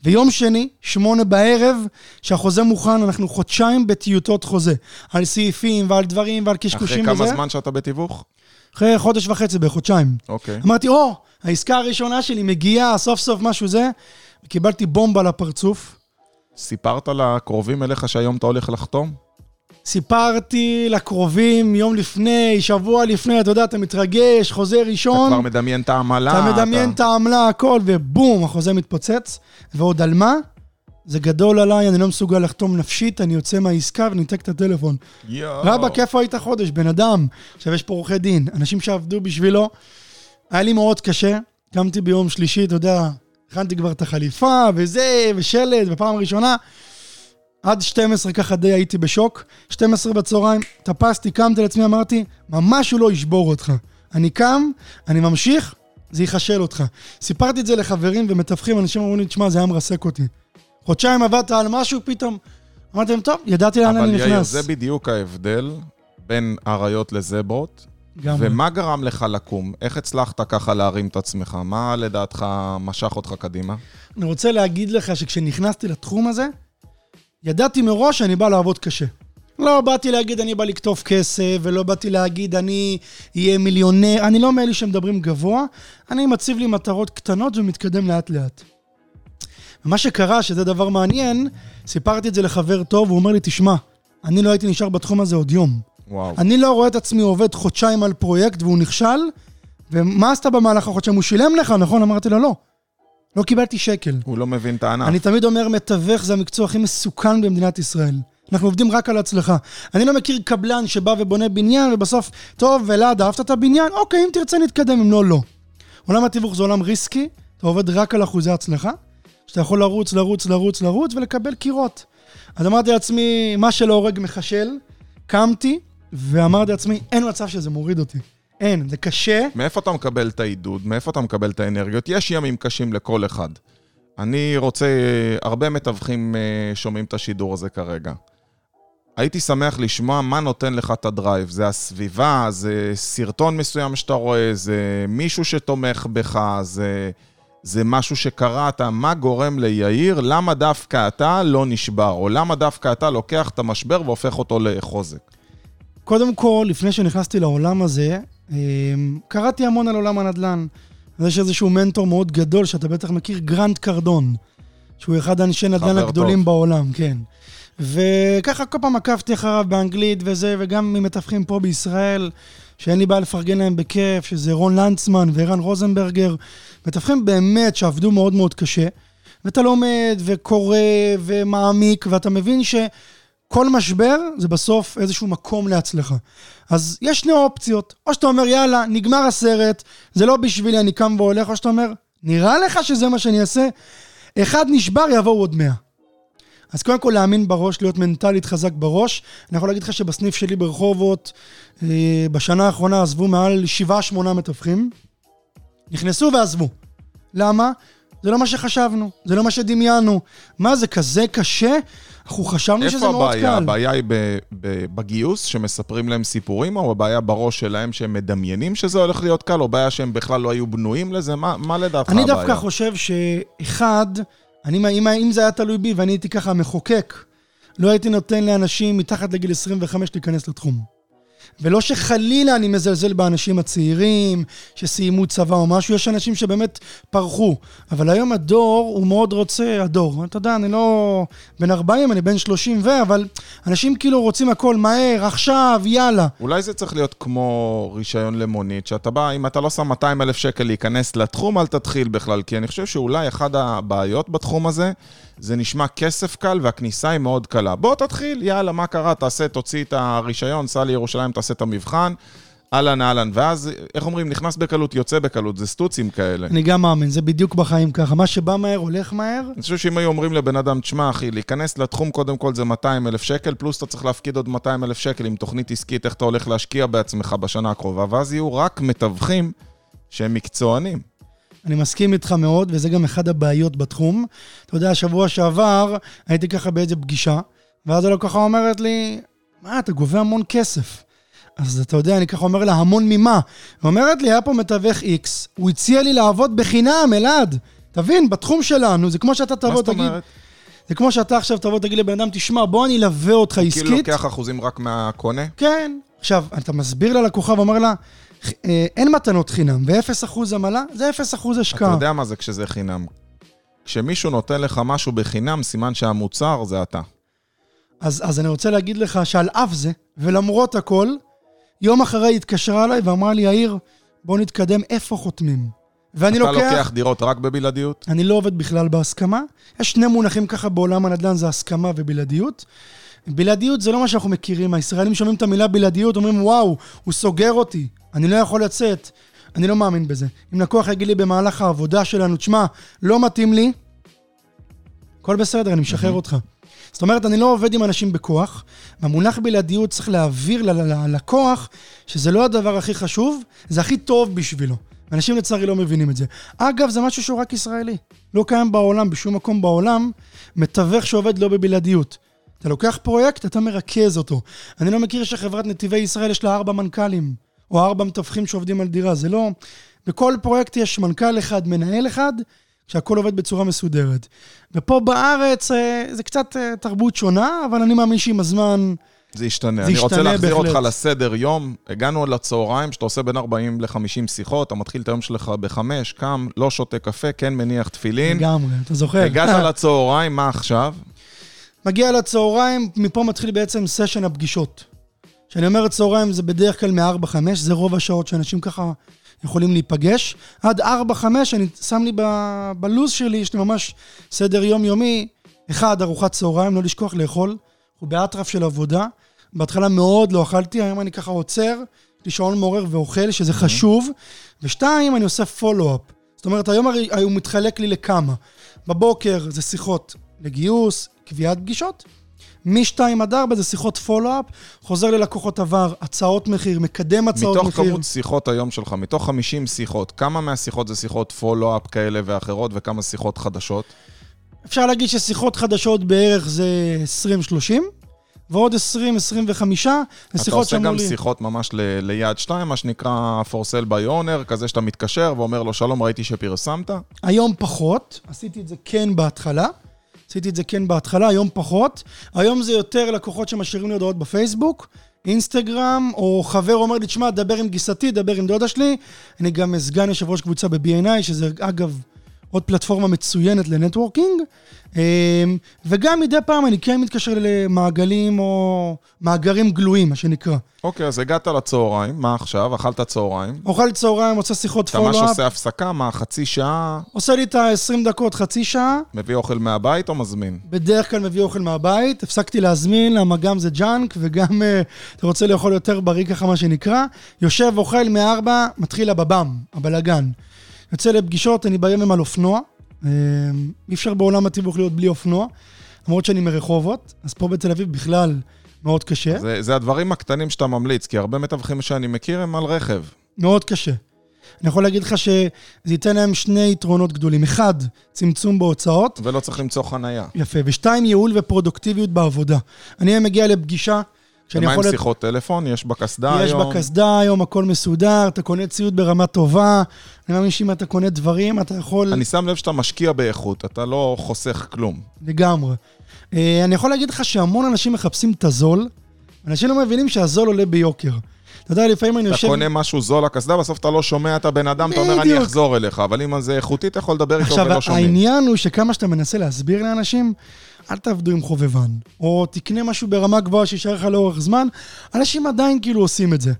[SPEAKER 2] ויום שני, שמונה בערב, שהחוזה מוכן, אנחנו חודשיים בטיוטות חוזה. על סעיפים ועל דברים ועל
[SPEAKER 1] אחרי
[SPEAKER 2] קשקושים
[SPEAKER 1] כמה
[SPEAKER 2] וזה.
[SPEAKER 1] זמן שאתה בתיווך?
[SPEAKER 2] אחרי חודש וחצי, בחודשיים.
[SPEAKER 1] אוקיי.
[SPEAKER 2] אמרתי, או, העסקה הראשונה שלי מגיעה, סוף סוף משהו זה. קיבלתי בומבה לפרצוף.
[SPEAKER 1] סיפרת לקרובים אליך שהיום אתה הולך לחתום?
[SPEAKER 2] סיפרתי לקרובים יום לפני, שבוע לפני, אתה יודע, אתה מתרגש, חוזה
[SPEAKER 1] אתה
[SPEAKER 2] ראשון.
[SPEAKER 1] כבר מדמיין את העמלה.
[SPEAKER 2] אתה מדמיין את העמלה, הכל, ובום, החוזה מתפוצץ. ועוד על מה? זה גדול עליי, אני לא מסוגל לחתום נפשית, אני יוצא מהעסקה וניתק את הטלפון.
[SPEAKER 1] יואו.
[SPEAKER 2] רבאק, איפה היית חודש? בן אדם. עכשיו, יש פה עורכי דין, אנשים שעבדו בשבילו. היה לי מאוד קשה, קמתי ביום שלישי, אתה יודע, הכנתי כבר את החליפה, וזה, ושלט, בפעם הראשונה. עד 12 ככה די הייתי בשוק. 12 בצהריים, טפסתי, קמתי לעצמי, אמרתי, ממש הוא לא ישבור אותך. אני קם, אני ממשיך, זה יחשל אותך. סיפרתי את זה לחברים ומתווכים, אנשים אמרו לי, תשמע, זה היה מרסק אותי. חודשיים עבדת על משהו, פתאום... אמרתי להם, טוב, ידעתי לאן
[SPEAKER 1] אבל
[SPEAKER 2] אני
[SPEAKER 1] יאיר,
[SPEAKER 2] נכנס.
[SPEAKER 1] זה בדיוק ההבדל בין אריות לזברות.
[SPEAKER 2] גם
[SPEAKER 1] ומה גרם לך לקום? איך הצלחת ככה להרים את עצמך? מה לדעתך משך אותך קדימה?
[SPEAKER 2] אני רוצה להגיד לך שכשנכנסתי לתחום הזה, ידעתי מראש שאני בא לעבוד קשה. לא באתי להגיד אני בא לקטוף כסף, ולא באתי להגיד אני אהיה מיליונר, אני לא מאלה שמדברים גבוה, אני מציב לי מטרות קטנות ומתקדם לאט לאט. ומה שקרה, שזה דבר מעניין, סיפרתי את זה לחבר טוב, הוא אומר לי, תשמע, אני לא הייתי נשאר בתחום הזה עוד יום.
[SPEAKER 1] וואו.
[SPEAKER 2] אני לא רואה את עצמי עובד חודשיים על פרויקט והוא נכשל, ומה עשת במהלך החודשיים? הוא שילם לך, נכון? אמרתי לו, לא. לא קיבלתי שקל.
[SPEAKER 1] הוא לא מבין את הענף.
[SPEAKER 2] אני תמיד אומר, מתווך זה המקצוע הכי מסוכן במדינת ישראל. אנחנו עובדים רק על הצלחה. אני לא מכיר קבלן שבא ובונה בניין, ובסוף, טוב, אלעד, אהבת את הבניין? אוקיי, אם תרצה נתקדם, אם לא, לא. עולם התיווך זה עולם ריסקי, אתה עובד רק על אחוזי הצלחה, שאתה יכול לרוץ, לרוץ, לרוץ, לרוץ ולקבל קירות. אז אמרתי לעצמי, מה שלא הורג מחשל, קמתי, ואמרתי לעצמי, אין מצב שזה מוריד אותי. אין, זה קשה.
[SPEAKER 1] מאיפה אתה מקבל את העידוד? מאיפה אתה מקבל את האנרגיות? יש ימים קשים לכל אחד. אני רוצה, הרבה מתווכים אה, שומעים את השידור הזה כרגע. הייתי שמח לשמוע מה נותן לך את הדרייב. זה הסביבה, זה סרטון מסוים שאתה רואה, זה מישהו שתומך בך, זה, זה משהו שקראת, מה גורם ליאיר, למה דווקא אתה לא נשבר, או למה דווקא אתה לוקח את המשבר והופך אותו לחוזק.
[SPEAKER 2] קודם כל, לפני שנכנסתי לעולם הזה, אה, קראתי המון על עולם הנדל"ן. אז יש איזשהו מנטור מאוד גדול, שאתה בטח מכיר, גרנט קרדון, שהוא אחד האנשי נדל"ן הגדולים טוב. בעולם, כן. וככה כל פעם עקבתי אחריו באנגלית וזה, וגם ממתווכים פה בישראל, שאין לי בעיה לפרגן להם בכיף, שזה רון לנצמן וערן רוזנברגר, מתווכים באמת שעבדו מאוד מאוד קשה, ואתה לומד וקורא ומעמיק, ואתה מבין שכל משבר זה בסוף איזשהו מקום להצלחה. אז יש שני אופציות, או שאתה אומר, יאללה, נגמר הסרט, זה לא בשבילי, אני קם והולך, או שאתה אומר, נראה לך שזה מה שאני אעשה? אחד נשבר, יבואו עוד מאה. אז קודם כל להאמין בראש, להיות מנטלית חזק בראש. אני יכול להגיד לך שבסניף שלי ברחובות, אה, בשנה האחרונה עזבו מעל 7-8 מתווכים. נכנסו ועזבו. למה? זה לא מה שחשבנו, זה לא מה שדמיינו. מה, זה כזה קשה? אנחנו חשבנו שזה מאוד
[SPEAKER 1] הבעיה? קל. איפה הבעיה? הבעיה היא בגיוס, שמספרים להם סיפורים, או הבעיה בראש שלהם שהם מדמיינים שזה הולך להיות קל, או בעיה שהם בכלל לא היו בנויים לזה? מה, מה לדעתך הבעיה?
[SPEAKER 2] אני דווקא חושב שאחד, אני, אם, אם זה היה תלוי בי ואני הייתי ככה מחוקק, לא הייתי נותן לאנשים מתחת לגיל 25 להיכנס לתחום. ולא שחלילה אני מזלזל באנשים הצעירים, שסיימו צבא או משהו, יש אנשים שבאמת פרחו. אבל היום הדור, הוא מאוד רוצה, הדור, אתה יודע, אני לא בן 40, אני בן 30 ו... אבל אנשים כאילו רוצים הכל מהר, עכשיו, יאללה.
[SPEAKER 1] אולי זה צריך להיות כמו רישיון למונית, שאתה בא, אם אתה לא שם 200 אלף שקל להיכנס לתחום, אל תתחיל בכלל, כי אני חושב שאולי אחת הבעיות בתחום הזה, זה נשמע כסף קל והכניסה היא מאוד קלה. בוא תתחיל, יאללה, מה קרה? תעשה, תוציא את הרישיון, סע לירושלים, תעשה את המבחן. אהלן אהלן, ואז, איך אומרים, נכנס בקלות, יוצא בקלות, זה סטוצים כאלה.
[SPEAKER 2] אני גם מאמין, זה בדיוק בחיים ככה. מה שבא מהר, הולך מהר.
[SPEAKER 1] אני חושב שאם היו אומרים לבן אדם, תשמע, אחי, להיכנס לתחום קודם כל זה 200 אלף שקל, פלוס אתה צריך להפקיד עוד 200 אלף שקל עם תוכנית עסקית, איך אתה הולך להשקיע בעצמך בשנה הקרובה, ואז יהיו רק מתווכים שהם מקצוענים.
[SPEAKER 2] אני מסכים איתך מאוד, וזה גם אחד הבעיות בתחום. אתה יודע, השבוע שעבר הייתי ככה באיזה פגישה, ואז הלקוחה אומרת לי, מה, אתה גובה המון כסף. אז אתה יודע, אני ככה אומר לה, המון ממה? היא אומרת לי, היה פה מתווך איקס, הוא הציע לי לעבוד בחינם, אלעד. תבין, בתחום שלנו, זה כמו שאתה תבוא, תגיד... אומרת? זה כמו שאתה עכשיו תבוא, תגיד לבן אדם, תשמע, בוא אני אלווה אותך כאילו עסקית.
[SPEAKER 1] כאילו לוקח אחוזים רק מהקונה?
[SPEAKER 2] כן. עכשיו, אתה מסביר ללקוחה ואומר לה, אין מתנות חינם, ו-0% עמלה זה 0% השקעה.
[SPEAKER 1] אתה יודע מה זה כשזה חינם. כשמישהו נותן לך משהו בחינם, סימן שהמוצר זה אתה.
[SPEAKER 2] אז, אז אני רוצה להגיד לך שעל אף זה, ולמרות הכל, יום אחרי היא התקשרה אליי ואמרה לי, יאיר, בוא נתקדם, איפה חותמים?
[SPEAKER 1] ואני אתה לוקח... אתה לוקח דירות רק בבלעדיות?
[SPEAKER 2] אני לא עובד בכלל בהסכמה. יש שני מונחים ככה בעולם הנדל"ן, זה הסכמה ובלעדיות. בלעדיות זה לא מה שאנחנו מכירים. הישראלים שומעים את המילה בלעדיות, אומרים, וואו, הוא סוגר אותי. אני לא יכול לצאת. אני לא מאמין בזה. אם לקוח יגיד לי במהלך העבודה שלנו, תשמע, לא מתאים לי, הכל בסדר, אני משחרר אותך. זאת אומרת, אני לא עובד עם אנשים בכוח, והמונח בלעדיות צריך להעביר ללקוח שזה לא הדבר הכי חשוב, זה הכי טוב בשבילו. אנשים לצערי לא מבינים את זה. אגב, זה משהו שהוא רק ישראלי. לא קיים בעולם, בשום מקום בעולם, מתווך שעובד לא בבלעדיות. אתה לוקח פרויקט, אתה מרכז אותו. אני לא מכיר שחברת נתיבי ישראל יש לה ארבע מנכ"לים. או ארבע מתווכים שעובדים על דירה. זה לא... בכל פרויקט יש מנכ"ל אחד, מנהל אחד, שהכל עובד בצורה מסודרת. ופה בארץ אה, זה קצת אה, תרבות שונה, אבל אני מאמין שעם הזמן...
[SPEAKER 1] זה ישתנה. זה אני רוצה להחזיר בהחלט. אותך לסדר יום. הגענו לצהריים, שאתה עושה בין 40 ל-50 שיחות, אתה מתחיל את היום שלך בחמש, קם, לא שותה קפה, כן מניח תפילין.
[SPEAKER 2] לגמרי, אתה זוכר.
[SPEAKER 1] הגעת *laughs* לצהריים, מה עכשיו?
[SPEAKER 2] מגיע לצהריים, מפה מתחיל בעצם סשן הפגישות. כשאני אומר צהריים זה בדרך כלל מ-4-5, זה רוב השעות שאנשים ככה יכולים להיפגש. עד 4-5 אני שם לי ב- בלו"ז שלי, יש לי ממש סדר יומיומי. אחד, ארוחת צהריים, לא לשכוח לאכול. אנחנו באטרף של עבודה. בהתחלה מאוד לא אכלתי, היום אני ככה עוצר, יש לי שעון מעורר ואוכל, שזה חשוב. ושתיים, אני עושה פולו-אפ. זאת אומרת, היום הרי הוא מתחלק לי לכמה. בבוקר זה שיחות לגיוס, קביעת פגישות. מ-2 עד 4 זה שיחות פולו-אפ, חוזר ללקוחות עבר, הצעות מחיר, מקדם הצעות
[SPEAKER 1] מתוך
[SPEAKER 2] מחיר.
[SPEAKER 1] כמות שיחות היום שלך, מתוך 50 שיחות, כמה מהשיחות זה שיחות פולו-אפ כאלה ואחרות, וכמה שיחות חדשות?
[SPEAKER 2] אפשר להגיד ששיחות חדשות בערך זה 20-30, ועוד 20-25 זה
[SPEAKER 1] אתה
[SPEAKER 2] שיחות
[SPEAKER 1] עושה
[SPEAKER 2] שאמרו
[SPEAKER 1] גם
[SPEAKER 2] לי...
[SPEAKER 1] שיחות ממש ל- ליד שתיים, מה שנקרא for sale by owner, כזה שאתה מתקשר ואומר לו, שלום, ראיתי שפרסמת.
[SPEAKER 2] היום פחות, עשיתי את זה כן בהתחלה. עשיתי את זה כן בהתחלה, היום פחות. היום זה יותר לקוחות שמשאירים לי הודעות בפייסבוק, אינסטגרם, או חבר אומר לי, תשמע, דבר עם גיסתי, דבר עם דודה שלי. אני גם סגן יושב ראש קבוצה ב-B&I, שזה אגב עוד פלטפורמה מצוינת לנטוורקינג. אמ, וגם מדי פעם אני כן מתקשר למעגלים או מאגרים גלויים, מה שנקרא.
[SPEAKER 1] אוקיי, אז הגעת לצהריים, מה עכשיו? אכלת צהריים.
[SPEAKER 2] אוכל צהריים, עושה שיחות
[SPEAKER 1] אתה ממש
[SPEAKER 2] פולו-אפ,
[SPEAKER 1] עושה הפסקה, מה, חצי שעה,
[SPEAKER 2] עושה לי את ה-20 דקות, חצי שעה.
[SPEAKER 1] מביא אוכל מהבית או מזמין?
[SPEAKER 2] בדרך כלל מביא אוכל מהבית, הפסקתי להזמין, למה גם זה ג'אנק וגם אה, אתה רוצה לאכול יותר בריא ככה, מה שנקרא. יושב, אוכל מארבע, מתחיל הבב"ם, הבלגן. יוצא לפגישות, אני ביום על אופנוע. אה, אי אפשר בעולם התיווך להיות בלי אופנוע, למרות שאני מרחובות, אז פה בתל אביב בכלל מאוד קשה.
[SPEAKER 1] זה, זה הדברים הקטנים שאתה ממליץ, כי הרבה מתווכים שאני מכיר הם על רכב.
[SPEAKER 2] מאוד קשה. אני יכול להגיד לך שזה ייתן להם שני יתרונות גדולים. אחד, צמצום בהוצאות.
[SPEAKER 1] ולא צריך למצוא חנייה.
[SPEAKER 2] יפה. ושתיים, ייעול ופרודוקטיביות בעבודה. אני מגיע לפגישה, כשאני
[SPEAKER 1] ומה עם
[SPEAKER 2] יכול...
[SPEAKER 1] שיחות טלפון? יש בקסדה
[SPEAKER 2] יש
[SPEAKER 1] היום?
[SPEAKER 2] בקסדה היום, הכל מסודר, אתה קונה ציוד ברמה טובה. אני מאמין שאם אתה קונה דברים, אתה יכול
[SPEAKER 1] אני שם לב שאתה משקיע באיכות, אתה לא חוסך כלום.
[SPEAKER 2] לגמרי. אה, אני יכול להגיד לך שהמון אנשים מחפשים את הזול, אנשים לא מבינים שהזול עולה ביוקר. אתה יודע, לפעמים אני
[SPEAKER 1] אתה
[SPEAKER 2] יושב...
[SPEAKER 1] קונה משהו זול לקסדה, בסוף אתה לא שומע את הבן אדם, אתה אומר, אני. אחזור אליך, אבל אם זה איכותי, אתה יכול לדבר איתו ולא
[SPEAKER 2] עכשיו,
[SPEAKER 1] שומעים.
[SPEAKER 2] העניין הוא שכמה שאתה מנסה להסביר לאנשים, אל תעבדו עם חובבן, או תקנה משהו ברמה גבוהה שישאר לך לאורך זמן, אנשים עדיין כאילו עושים את זה.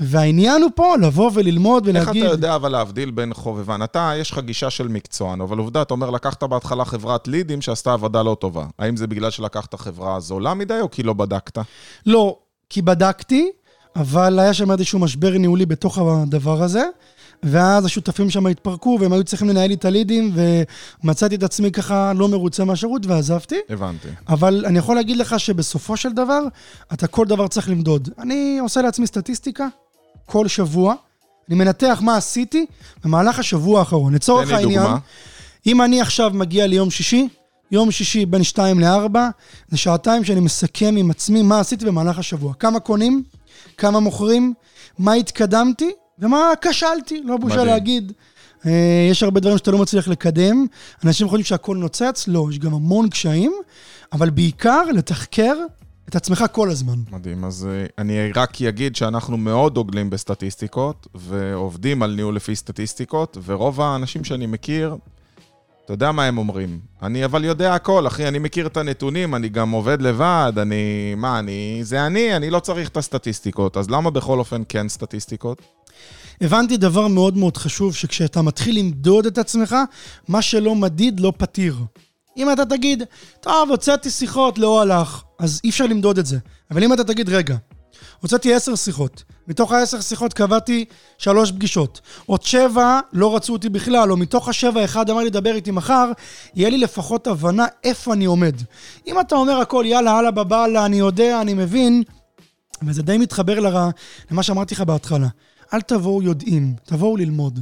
[SPEAKER 2] והעניין הוא פה לבוא וללמוד
[SPEAKER 1] איך
[SPEAKER 2] ולהגיד...
[SPEAKER 1] אתה יודע אבל להבדיל בין חובבן? אתה, יש לך גישה של מקצוען, אבל עובדה, אתה אומר, לקחת בהתחלה חברת לידים שעשתה עבודה לא טובה. האם זה בגלל שלקחת חברה זולה מדי, או כי לא בדקת?
[SPEAKER 2] לא, כי בדקתי, אבל היה שם איזשהו משבר ניהולי בתוך הדבר הזה, ואז השותפים שם התפרקו, והם היו צריכים לנהל לי את הלידים, ומצאתי את עצמי ככה לא מרוצה מהשירות, ועזבתי.
[SPEAKER 1] הבנתי.
[SPEAKER 2] אבל אני יכול להגיד לך שבסופו של דבר, אתה כל דבר צריך למדוד. אני עושה לעצמי סטטיסטיקה כל שבוע, אני מנתח מה עשיתי במהלך השבוע האחרון. לצורך העניין,
[SPEAKER 1] דוגמה.
[SPEAKER 2] אם אני עכשיו מגיע ליום שישי, יום שישי בין 2 ל-4, זה שעתיים שאני מסכם עם עצמי מה עשיתי במהלך השבוע. כמה קונים, כמה מוכרים, מה התקדמתי ומה כשלתי, לא בושה
[SPEAKER 1] מדהים.
[SPEAKER 2] להגיד. אה, יש הרבה דברים שאתה לא מצליח לקדם, אנשים חושבים שהכל נוצץ, לא, יש גם המון קשיים, אבל בעיקר לתחקר את עצמך כל הזמן.
[SPEAKER 1] מדהים. אז אה, אני רק אגיד שאנחנו מאוד דוגלים בסטטיסטיקות, ועובדים על ניהול לפי סטטיסטיקות, ורוב האנשים שאני מכיר, אתה יודע מה הם אומרים. אני אבל יודע הכל, אחי, אני מכיר את הנתונים, אני גם עובד לבד, אני... מה, אני... זה אני, אני לא צריך את הסטטיסטיקות. אז למה בכל אופן כן סטטיסטיקות?
[SPEAKER 2] הבנתי דבר מאוד מאוד חשוב, שכשאתה מתחיל למדוד את עצמך, מה שלא מדיד לא פתיר. אם אתה תגיד, טוב, הוצאתי שיחות, לא הלך, אז אי אפשר למדוד את זה. אבל אם אתה תגיד, רגע, הוצאתי עשר שיחות, מתוך העשר שיחות קבעתי שלוש פגישות. עוד שבע לא רצו אותי בכלל, או מתוך השבע אחד אמר לי, דבר איתי מחר, יהיה לי לפחות הבנה איפה אני עומד. אם אתה אומר הכל, יאללה, הלאה בבאללה, אני יודע, אני מבין, וזה די מתחבר לרע, למה שאמרתי לך בהתחלה. אל תבואו יודעים, תבואו ללמוד.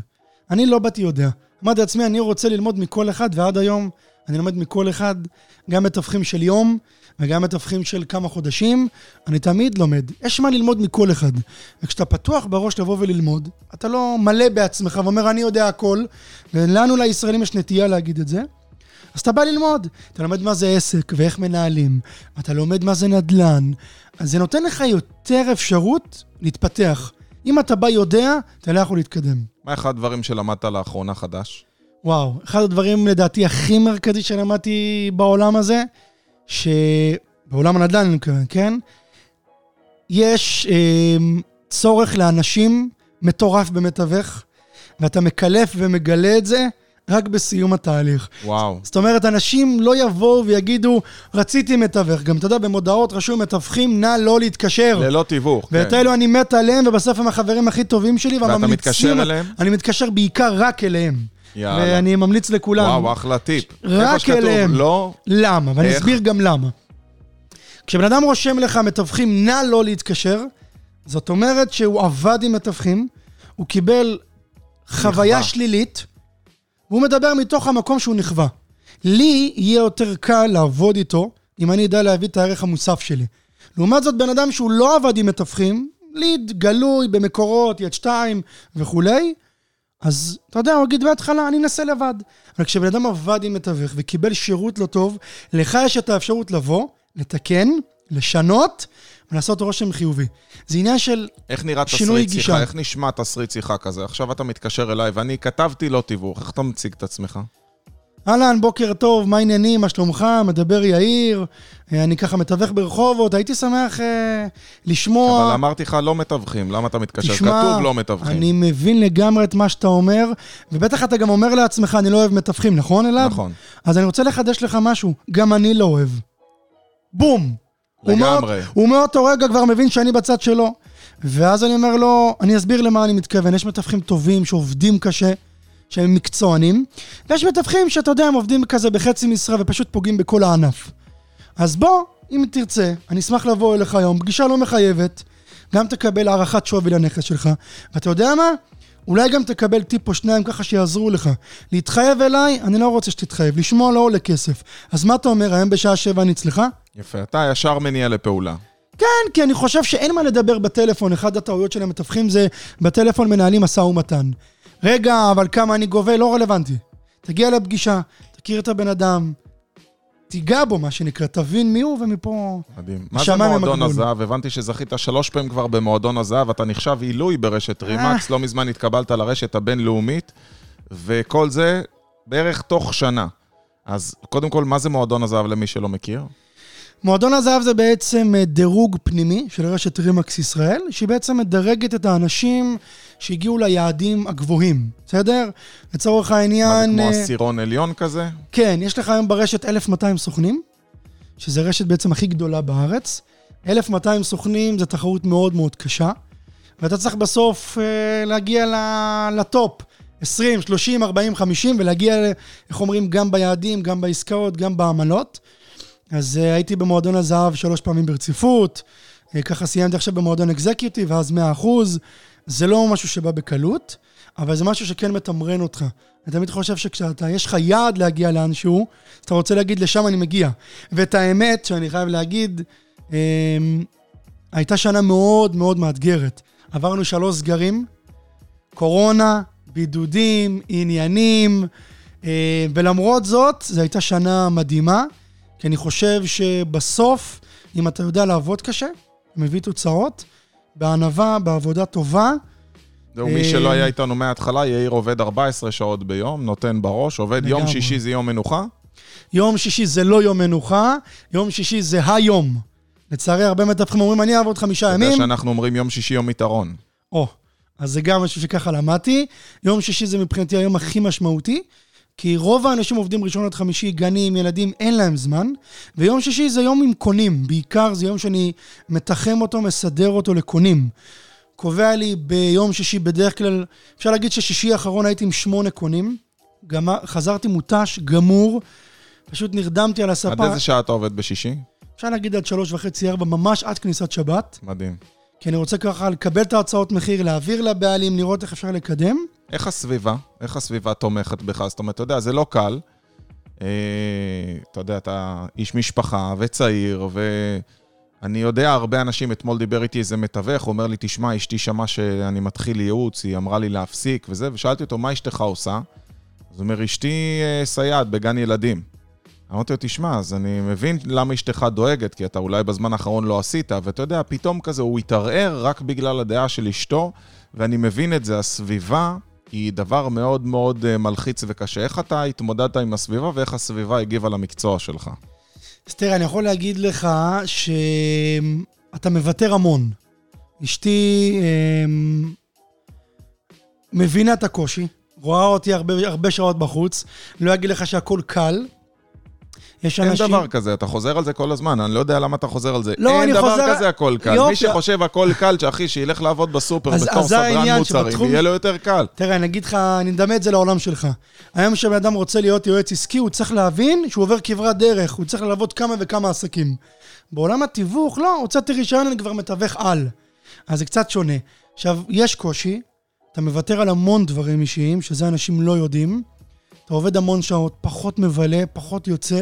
[SPEAKER 2] אני לא באתי יודע. אמרתי לעצמי, אני רוצה ללמוד מכל אחד, ועד היום אני לומד מכל אחד, גם מתווכים של יום, וגם מתווכים של כמה חודשים. אני תמיד לומד. יש מה ללמוד מכל אחד. וכשאתה פתוח בראש לבוא וללמוד, אתה לא מלא בעצמך ואומר, אני יודע הכל, ולנו לישראלים יש נטייה להגיד את זה. אז אתה בא ללמוד, אתה לומד מה זה עסק ואיך מנהלים, אתה לומד מה זה נדל"ן, אז זה נותן לך יותר אפשרות להתפתח. אם אתה בא יודע, אתה לא יכול להתקדם.
[SPEAKER 1] מה אחד הדברים שלמדת לאחרונה חדש?
[SPEAKER 2] וואו, אחד הדברים לדעתי הכי מרכזי שלמדתי בעולם הזה, שבעולם הנדל"ן אני מתכוון, כן? יש אה, צורך לאנשים מטורף במתווך, ואתה מקלף ומגלה את זה רק בסיום התהליך.
[SPEAKER 1] וואו.
[SPEAKER 2] זאת אומרת, אנשים לא יבואו ויגידו, רציתי מתווך. גם, אתה יודע, במודעות רשום מתווכים, נא לא להתקשר.
[SPEAKER 1] ללא תיווך,
[SPEAKER 2] ואת
[SPEAKER 1] כן.
[SPEAKER 2] אלו אני מת עליהם, ובסוף הם החברים הכי טובים שלי,
[SPEAKER 1] ואתה. מתקשר אליהם?
[SPEAKER 2] אני מתקשר בעיקר רק אליהם.
[SPEAKER 1] יאללה.
[SPEAKER 2] ואני ממליץ לכולם.
[SPEAKER 1] וואו, אחלה טיפ.
[SPEAKER 2] רק אליהם.
[SPEAKER 1] לא,
[SPEAKER 2] למה? ואני
[SPEAKER 1] איך?
[SPEAKER 2] אסביר גם למה. כשבן אדם רושם לך מתווכים, נא לא להתקשר, זאת אומרת שהוא עבד עם מתווכים, הוא קיבל חוויה
[SPEAKER 1] נכווה.
[SPEAKER 2] שלילית, והוא מדבר מתוך המקום שהוא נכווה. לי יהיה יותר קל לעבוד איתו, אם אני אדע להביא את הערך המוסף שלי. לעומת זאת, בן אדם שהוא לא עבד עם מתווכים, ליד גלוי במקורות, יד שתיים וכולי, אז אתה יודע, הוא יגיד בהתחלה, אני אנסה לבד. אבל כשבן אדם עבד עם מתווך וקיבל שירות לא טוב, לך יש את האפשרות לבוא, לתקן, לשנות ולעשות רושם חיובי. זה עניין של...
[SPEAKER 1] איך נראה
[SPEAKER 2] שינוי
[SPEAKER 1] תסריט
[SPEAKER 2] גישה.
[SPEAKER 1] שיחה? איך נשמע תסריט שיחה כזה? עכשיו אתה מתקשר אליי ואני כתבתי לא תיווך, איך אתה מציג את עצמך?
[SPEAKER 2] אהלן, בוקר טוב, מה העניינים, מה שלומך? מדבר יאיר, אה, אני ככה מתווך ברחובות, הייתי שמח אה, לשמוע...
[SPEAKER 1] אבל אמרתי לך לא מתווכים, למה אתה מתקשר?
[SPEAKER 2] תשמע,
[SPEAKER 1] כתוב לא מתווכים.
[SPEAKER 2] אני מבין לגמרי את מה שאתה אומר, ובטח אתה גם אומר לעצמך, אני לא אוהב מתווכים, נכון אלעד?
[SPEAKER 1] נכון.
[SPEAKER 2] אז אני רוצה לחדש לך משהו, גם אני לא אוהב. בום.
[SPEAKER 1] לגמרי.
[SPEAKER 2] הוא מאותו רגע כבר מבין שאני בצד שלו. ואז אני אומר לו, אני אסביר למה אני מתכוון. יש מתווכים טובים שעובדים קשה, שהם מקצוענים, ויש מתווכים שאתה יודע, הם עובדים כזה בחצי משרה ופשוט פוגעים בכל הענף. אז בוא, אם תרצה, אני אשמח לבוא אליך היום, פגישה לא מחייבת, גם תקבל הערכת שווי לנכס שלך, ואתה יודע מה? אולי גם תקבל טיפ או שניים ככה שיעזרו לך. להתחייב אליי, אני לא רוצה שתתחייב, לשמוע לא עולה כסף. אז מה אתה אומר, היום בשעה שבע אני אצלך?
[SPEAKER 1] יפה, אתה ישר מניע לפעולה.
[SPEAKER 2] כן, כי אני חושב שאין מה לדבר בטלפון. אחד הטעויות של המתווכים זה בטלפון מנהלים משא ומתן. רגע, אבל כמה אני גובה, לא רלוונטי. תגיע לפגישה, תכיר את הבן אדם, תיגע בו, מה שנקרא, תבין מי הוא, ומפה...
[SPEAKER 1] מדהים. מה זה מועדון. הזהב? הבנתי שזכית שלוש פעמים כבר במועדון הזהב, אתה נחשב עילוי ברשת
[SPEAKER 2] אה.
[SPEAKER 1] רימקס, לא מזמן התקבלת לרשת הבינלאומית, וכל זה בערך תוך שנה. אז קודם כל, מה זה מועדון הזהב למי שלא מכיר?
[SPEAKER 2] מועדון הזהב זה בעצם אה, דירוג פנימי של רשת רימקס ישראל, שהיא בעצם מדרגת את האנשים שהגיעו ליעדים הגבוהים, בסדר? לצורך
[SPEAKER 1] מה זה
[SPEAKER 2] העניין...
[SPEAKER 1] כמו
[SPEAKER 2] אה,
[SPEAKER 1] עשירון עליון כזה?
[SPEAKER 2] כן, יש לך היום ברשת 1,200 סוכנים, שזה רשת בעצם הכי גדולה בארץ. 1,200 סוכנים זה תחרות מאוד מאוד קשה, ואתה צריך בסוף אה, להגיע לטופ. 20, 30, 40, 50, ולהגיע, איך אומרים, גם ביעדים, גם בעסקאות, גם בעמלות. אז אה, הייתי במועדון הזהב שלוש פעמים ברציפות, אה, ככה סיימתי עכשיו במועדון אקזקיוטיב, ואז 100 אחוז. זה לא משהו שבא בקלות, אבל זה משהו שכן מתמרן אותך. אני תמיד חושב שכשאתה, יש לך יעד להגיע לאנשהו, אז אתה רוצה להגיד, לשם אני מגיע. ואת האמת, שאני חייב להגיד, אה, הייתה שנה מאוד מאוד מאתגרת. עברנו שלוש סגרים, קורונה, בידודים, עניינים, אה, ולמרות זאת, זו הייתה שנה מדהימה, כי אני חושב שבסוף, אם אתה יודע לעבוד קשה, מביא תוצאות, בענווה, בעבודה טובה,
[SPEAKER 1] זהו, מי
[SPEAKER 2] אה,
[SPEAKER 1] שלא היה איתנו מההתחלה, יאיר עובד 14 שעות ביום, נותן בראש, עובד יום. שישי זה יום מנוחה.
[SPEAKER 2] יום שישי זה לא יום מנוחה, יום שישי זה היום. לצערי, הרבה מתווכים אומרים, אני אעבוד חמישה
[SPEAKER 1] אתה יודע
[SPEAKER 2] ימים.
[SPEAKER 1] שאנחנו אומרים יום שישי יום יתרון.
[SPEAKER 2] או, אז זה גם משהו שככה למדתי. יום שישי זה מבחינתי היום הכי משמעותי, כי רוב האנשים עובדים ראשון עד חמישי, גנים, ילדים, אין להם זמן. ויום שישי זה יום עם קונים, בעיקר זה יום שאני מתחם אותו, מסדר אותו לקונים. קובע לי ביום שישי בדרך כלל, אפשר להגיד ששישי האחרון הייתי עם שמונה קונים. גמר, חזרתי מותש, גמור, פשוט נרדמתי על
[SPEAKER 1] עד
[SPEAKER 2] הספה.
[SPEAKER 1] איזה שעה אתה עובד בשישי?
[SPEAKER 2] אפשר להגיד עד שלוש וחצי, ארבע, ממש עד כניסת שבת.
[SPEAKER 1] מדהים.
[SPEAKER 2] כי אני רוצה ככה לקבל את ההצעות מחיר, להעביר לבעלים, לראות איך אפשר לקדם.
[SPEAKER 1] איך הסביבה? איך הסביבה תומכת בך? זאת אומרת, אתה יודע, זה לא קל. אה, אתה יודע, אתה איש משפחה וצעיר, ואני יודע, הרבה אנשים, אתמול דיבר איתי איזה מתווך, הוא אומר לי, תשמע, אשתי שמעה שאני מתחיל ייעוץ, היא אמרה לי להפסיק וזה, ושאלתי אותו, מה אשתך עושה? אז הוא אומר, אשתי אה, סייעת בגן ילדים. אמרתי לו, תשמע, אז אני מבין למה אשתך דואגת, כי אתה אולי בזמן האחרון לא עשית, ואתה יודע, פתאום כזה הוא התערער רק בגלל הדעה של אשתו, ואני מבין את זה, הסביבה היא דבר מאוד מאוד אה, מלחיץ וקשה. איך אתה התמודדת עם הסביבה ואיך הסביבה הגיבה למקצוע שלך?
[SPEAKER 2] אז תראה, אני יכול להגיד לך שאתה מוותר המון. אשתי אמ, מבינה את הקושי, רואה אותי הרבה, הרבה שעות בחוץ, לא אגיד לך שהכל קל.
[SPEAKER 1] יש אנשים... אין דבר כזה, אתה חוזר על זה כל הזמן, אני לא יודע למה אתה חוזר על זה.
[SPEAKER 2] לא, חוזר... אין
[SPEAKER 1] דבר כזה הכל קל. יופ... מי שחושב הכל קל, שאחי, שילך לעבוד בסופר אז, בתור אז סדרן מוצרים, שבתחום... יהיה לו יותר קל.
[SPEAKER 2] תראה, אני אגיד לך, אני מדמה את זה לעולם שלך. היום כשבן אדם רוצה להיות יועץ עסקי, הוא צריך להבין שהוא עובר כברת דרך, הוא צריך לעבוד כמה וכמה עסקים. בעולם התיווך, לא, הוצאתי רישיון, אני כבר מתווך על. אז זה קצת שונה. עכשיו, יש קושי, אתה מוותר על המון דברים אישיים, שזה אנשים לא יודעים. אתה עובד המון שעות, פחות מבלה, פחות יוצא,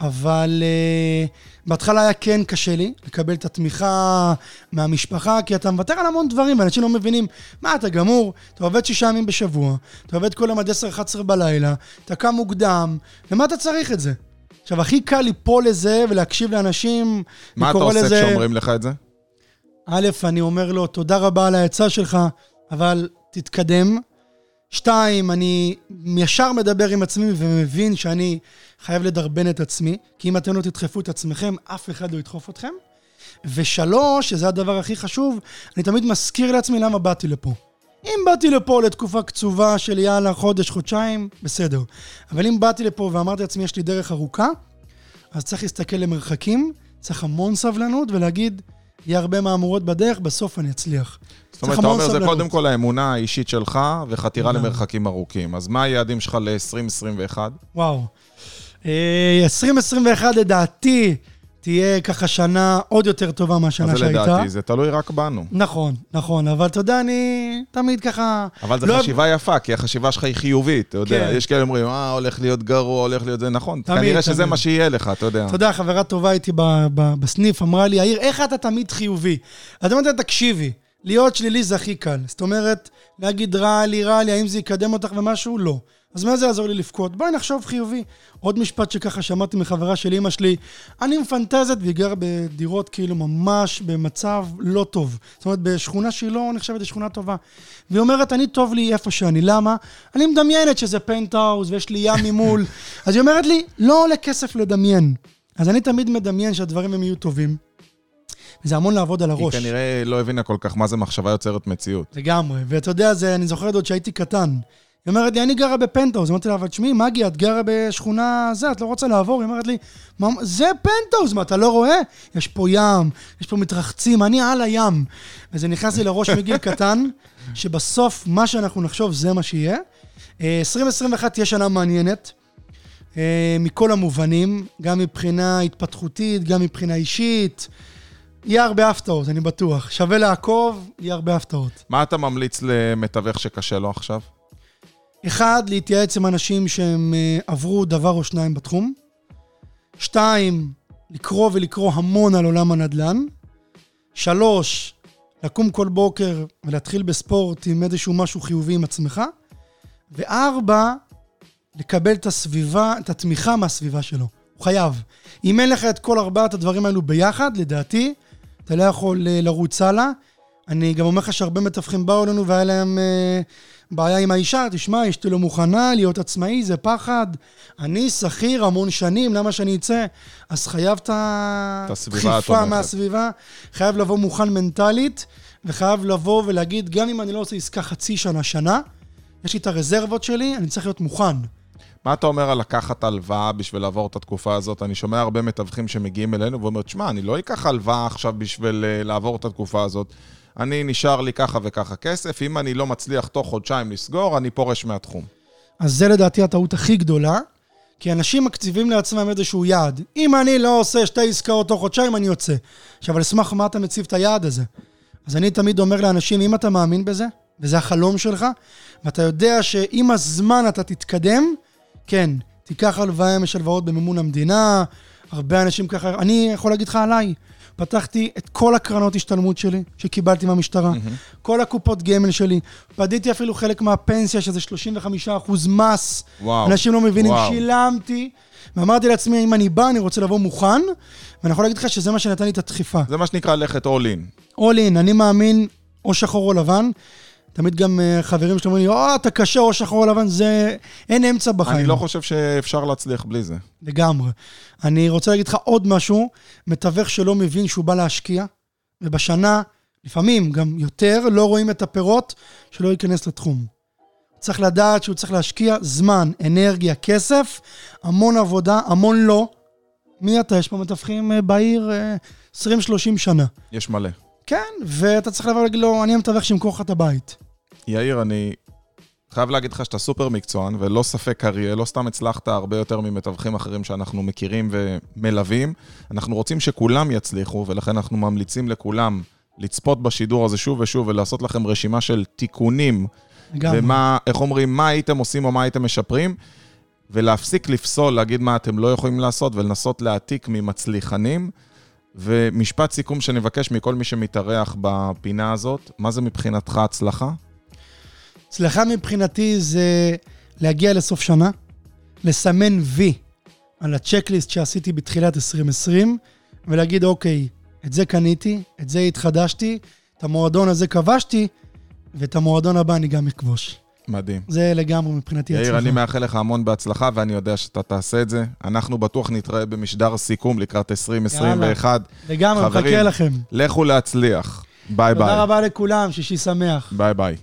[SPEAKER 2] אבל uh, בהתחלה היה כן קשה לי לקבל את התמיכה מהמשפחה, כי אתה מוותר על המון דברים, ואנשים לא מבינים, מה, אתה גמור? אתה עובד שישה ימים בשבוע, אתה עובד כל יום עד 10-11 בלילה, אתה קם מוקדם, למה אתה צריך את זה? עכשיו, הכי קל ליפול לזה ולהקשיב לאנשים,
[SPEAKER 1] מה אתה עושה לזה... כשאומרים לך את זה?
[SPEAKER 2] א', אני אומר לו, תודה רבה על העצה שלך, אבל תתקדם. שתיים, אני ישר מדבר עם עצמי ומבין שאני חייב לדרבן את עצמי, כי אם אתם לא תדחפו את עצמכם, אף אחד לא ידחוף אתכם. ושלוש, שזה הדבר הכי חשוב, אני תמיד מזכיר לעצמי למה באתי לפה. אם באתי לפה לתקופה קצובה של יאללה, חודש, חודשיים, בסדר. אבל אם באתי לפה ואמרתי לעצמי, יש לי דרך ארוכה, אז צריך להסתכל למרחקים, צריך המון סבלנות ולהגיד, יהיה הרבה מהמורות בדרך, בסוף אני אצליח.
[SPEAKER 1] זאת אומרת, אתה אומר, זה קודם כל האמונה האישית שלך וחתירה למרחקים ארוכים. אז מה היעדים שלך ל-2021?
[SPEAKER 2] וואו. 2021 אה, לדעתי תהיה ככה שנה עוד יותר טובה מהשנה שהייתה.
[SPEAKER 1] מה זה לדעתי? זה תלוי רק בנו.
[SPEAKER 2] נכון, נכון, אבל אתה יודע, אני תמיד ככה...
[SPEAKER 1] אבל זו לא... חשיבה יפה, כי החשיבה שלך היא חיובית, אתה יודע. כן. יש כאלה אומרים, אה, הולך להיות גרוע, הולך להיות זה, נכון. תמיד, כנראה שזה מה שיהיה לך, אתה יודע.
[SPEAKER 2] אתה יודע, חברה טובה איתי בסניף אמרה לי, יאיר, איך אתה תמיד חיובי? אז אמרתי לה, תקשיבי, להיות שלילי זה הכי קל. זאת אומרת, להגיד רע לי, רע לי, האם זה יקדם אותך ומשהו? לא. אז מה זה יעזור לי לבכות? בואי נחשוב חיובי. עוד משפט שככה שמעתי מחברה של אימא שלי, אני מפנטזת והיא גרה בדירות כאילו ממש במצב לא טוב. זאת אומרת, בשכונה שהיא לא נחשבת לשכונה טובה. והיא אומרת, אני טוב לי איפה שאני. למה? אני מדמיינת שזה פנטהאוז ויש לי ים ממול. *laughs* אז היא אומרת לי, לא עולה כסף לדמיין. אז אני תמיד מדמיין שהדברים הם יהיו טובים. וזה המון לעבוד על הראש.
[SPEAKER 1] היא כנראה לא הבינה כל כך מה זה מחשבה יוצרת מציאות.
[SPEAKER 2] לגמרי. ואתה יודע, זה, אני זוכר עוד שהייתי קטן. היא אומרת לי, אני גרה בפנטהאוז. אמרתי לה, אבל תשמעי, מגי, את גרה בשכונה זה, את לא רוצה לעבור? היא אומרת לי, זה פנטהאוז, מה, אתה לא רואה? יש פה ים, יש פה מתרחצים, אני על הים. וזה נכנס לי לראש מגיל קטן, *laughs* שבסוף מה שאנחנו נחשוב זה מה שיהיה. 2021 אה, תהיה שנה מעניינת, אה, מכל המובנים, גם מבחינה התפתחותית, גם מבחינה אישית. יהיה הרבה הפתעות, אני בטוח. שווה לעקוב, יהיה הרבה הפתעות.
[SPEAKER 1] מה אתה ממליץ למתווך שקשה לו עכשיו?
[SPEAKER 2] אחד, להתייעץ עם אנשים שהם uh, עברו דבר או שניים בתחום. שתיים, לקרוא ולקרוא המון על עולם הנדל"ן. שלוש, לקום כל בוקר ולהתחיל בספורט עם איזשהו משהו חיובי עם עצמך. וארבע, לקבל את הסביבה, את התמיכה מהסביבה שלו. הוא חייב. אם אין לך את כל ארבעת הדברים האלו ביחד, לדעתי, אתה לא יכול uh, לרוץ הלאה. אני גם אומר לך שהרבה מתווכים באו אלינו והיה להם uh, בעיה עם האישה, תשמע, אשתי לא מוכנה להיות עצמאי, זה פחד. אני שכיר המון שנים, למה שאני אצא? אז חייב את הדחיפה מהסביבה, חייב לבוא מוכן מנטלית, וחייב לבוא ולהגיד, גם אם אני לא עושה עסקה חצי שנה, שנה, יש לי את הרזרבות שלי, אני צריך להיות מוכן.
[SPEAKER 1] מה אתה אומר על לקחת הלוואה בשביל לעבור את התקופה הזאת? אני שומע הרבה מתווכים שמגיעים אלינו ואומרים, תשמע, אני לא אקח הלוואה עכשיו בשביל אה, לעבור את התקופה הזאת. אני נשאר לי ככה וככה כסף, אם אני לא מצליח תוך חודשיים לסגור, אני פורש מהתחום.
[SPEAKER 2] אז זה לדעתי הטעות הכי גדולה, כי אנשים מקציבים לעצמם איזשהו יעד. אם אני לא עושה שתי עסקאות תוך חודשיים, אני יוצא. עכשיו, על סמך מה אתה מציב את היעד הזה? אז אני תמיד אומר לאנשים, אם אתה מאמין בזה, וזה החלום שלך, ואתה יודע שעם הזמן אתה תתקדם, כן, תיקח הלוואה, יש הלוואות במימון המדינה, הרבה אנשים ככה, אני יכול להגיד לך עליי, פתחתי את כל הקרנות השתלמות שלי, שקיבלתי מהמשטרה, mm-hmm. כל הקופות גמל שלי, פדיתי אפילו חלק מהפנסיה, שזה 35% מס. וואו. אנשים לא מבינים, וואו. שילמתי. ואמרתי לעצמי, אם אני בא, אני רוצה לבוא מוכן, ואני יכול להגיד לך שזה מה שנתן לי את הדחיפה.
[SPEAKER 1] זה מה שנקרא ללכת all in.
[SPEAKER 2] all in, אני מאמין או שחור או לבן. תמיד גם אה, חברים שלי אומרים לי, או, אתה קשה או שחור או לבן, זה... אין אמצע בחיים.
[SPEAKER 1] אני לא חושב שאפשר להצליח בלי זה.
[SPEAKER 2] לגמרי. אני רוצה להגיד לך עוד משהו, מתווך שלא מבין שהוא בא להשקיע, ובשנה, לפעמים גם יותר, לא רואים את הפירות, שלא ייכנס לתחום. צריך לדעת שהוא צריך להשקיע זמן, אנרגיה, כסף, המון עבודה, המון לא. מי אתה? יש פה מתווכים אה, בעיר אה, 20-30 שנה.
[SPEAKER 1] יש מלא.
[SPEAKER 2] כן, ואתה צריך לבוא ולהגיד לו, אני המתווך שימכור לך את הבית.
[SPEAKER 1] יאיר, אני חייב להגיד לך שאתה סופר מקצוען, ולא ספק אריה, לא סתם הצלחת הרבה יותר ממתווכים אחרים שאנחנו מכירים ומלווים. אנחנו רוצים שכולם יצליחו, ולכן אנחנו ממליצים לכולם לצפות בשידור הזה שוב ושוב ולעשות לכם רשימה של תיקונים,
[SPEAKER 2] לגמרי.
[SPEAKER 1] ומה, איך אומרים, מה הייתם עושים או מה הייתם משפרים, ולהפסיק לפסול, להגיד מה אתם לא יכולים לעשות, ולנסות להעתיק ממצליחנים. ומשפט סיכום שאני מבקש מכל מי שמתארח בפינה הזאת, מה זה מבחינתך הצלחה?
[SPEAKER 2] הצלחה מבחינתי זה להגיע לסוף שנה, לסמן וי על הצ'קליסט שעשיתי בתחילת 2020, ולהגיד, אוקיי, את זה קניתי, את זה התחדשתי, את המועדון הזה כבשתי, ואת המועדון הבא אני גם אכבוש.
[SPEAKER 1] מדהים.
[SPEAKER 2] זה לגמרי מבחינתי
[SPEAKER 1] יאיר,
[SPEAKER 2] הצלחה.
[SPEAKER 1] אני מאחל לך המון בהצלחה, ואני יודע שאתה תעשה את זה. אנחנו בטוח נתראה במשדר סיכום לקראת 2021.
[SPEAKER 2] לגמרי, מחכה לכם.
[SPEAKER 1] לכו להצליח. ביי ביי.
[SPEAKER 2] תודה רבה לכולם, שישי שמח.
[SPEAKER 1] ביי ביי.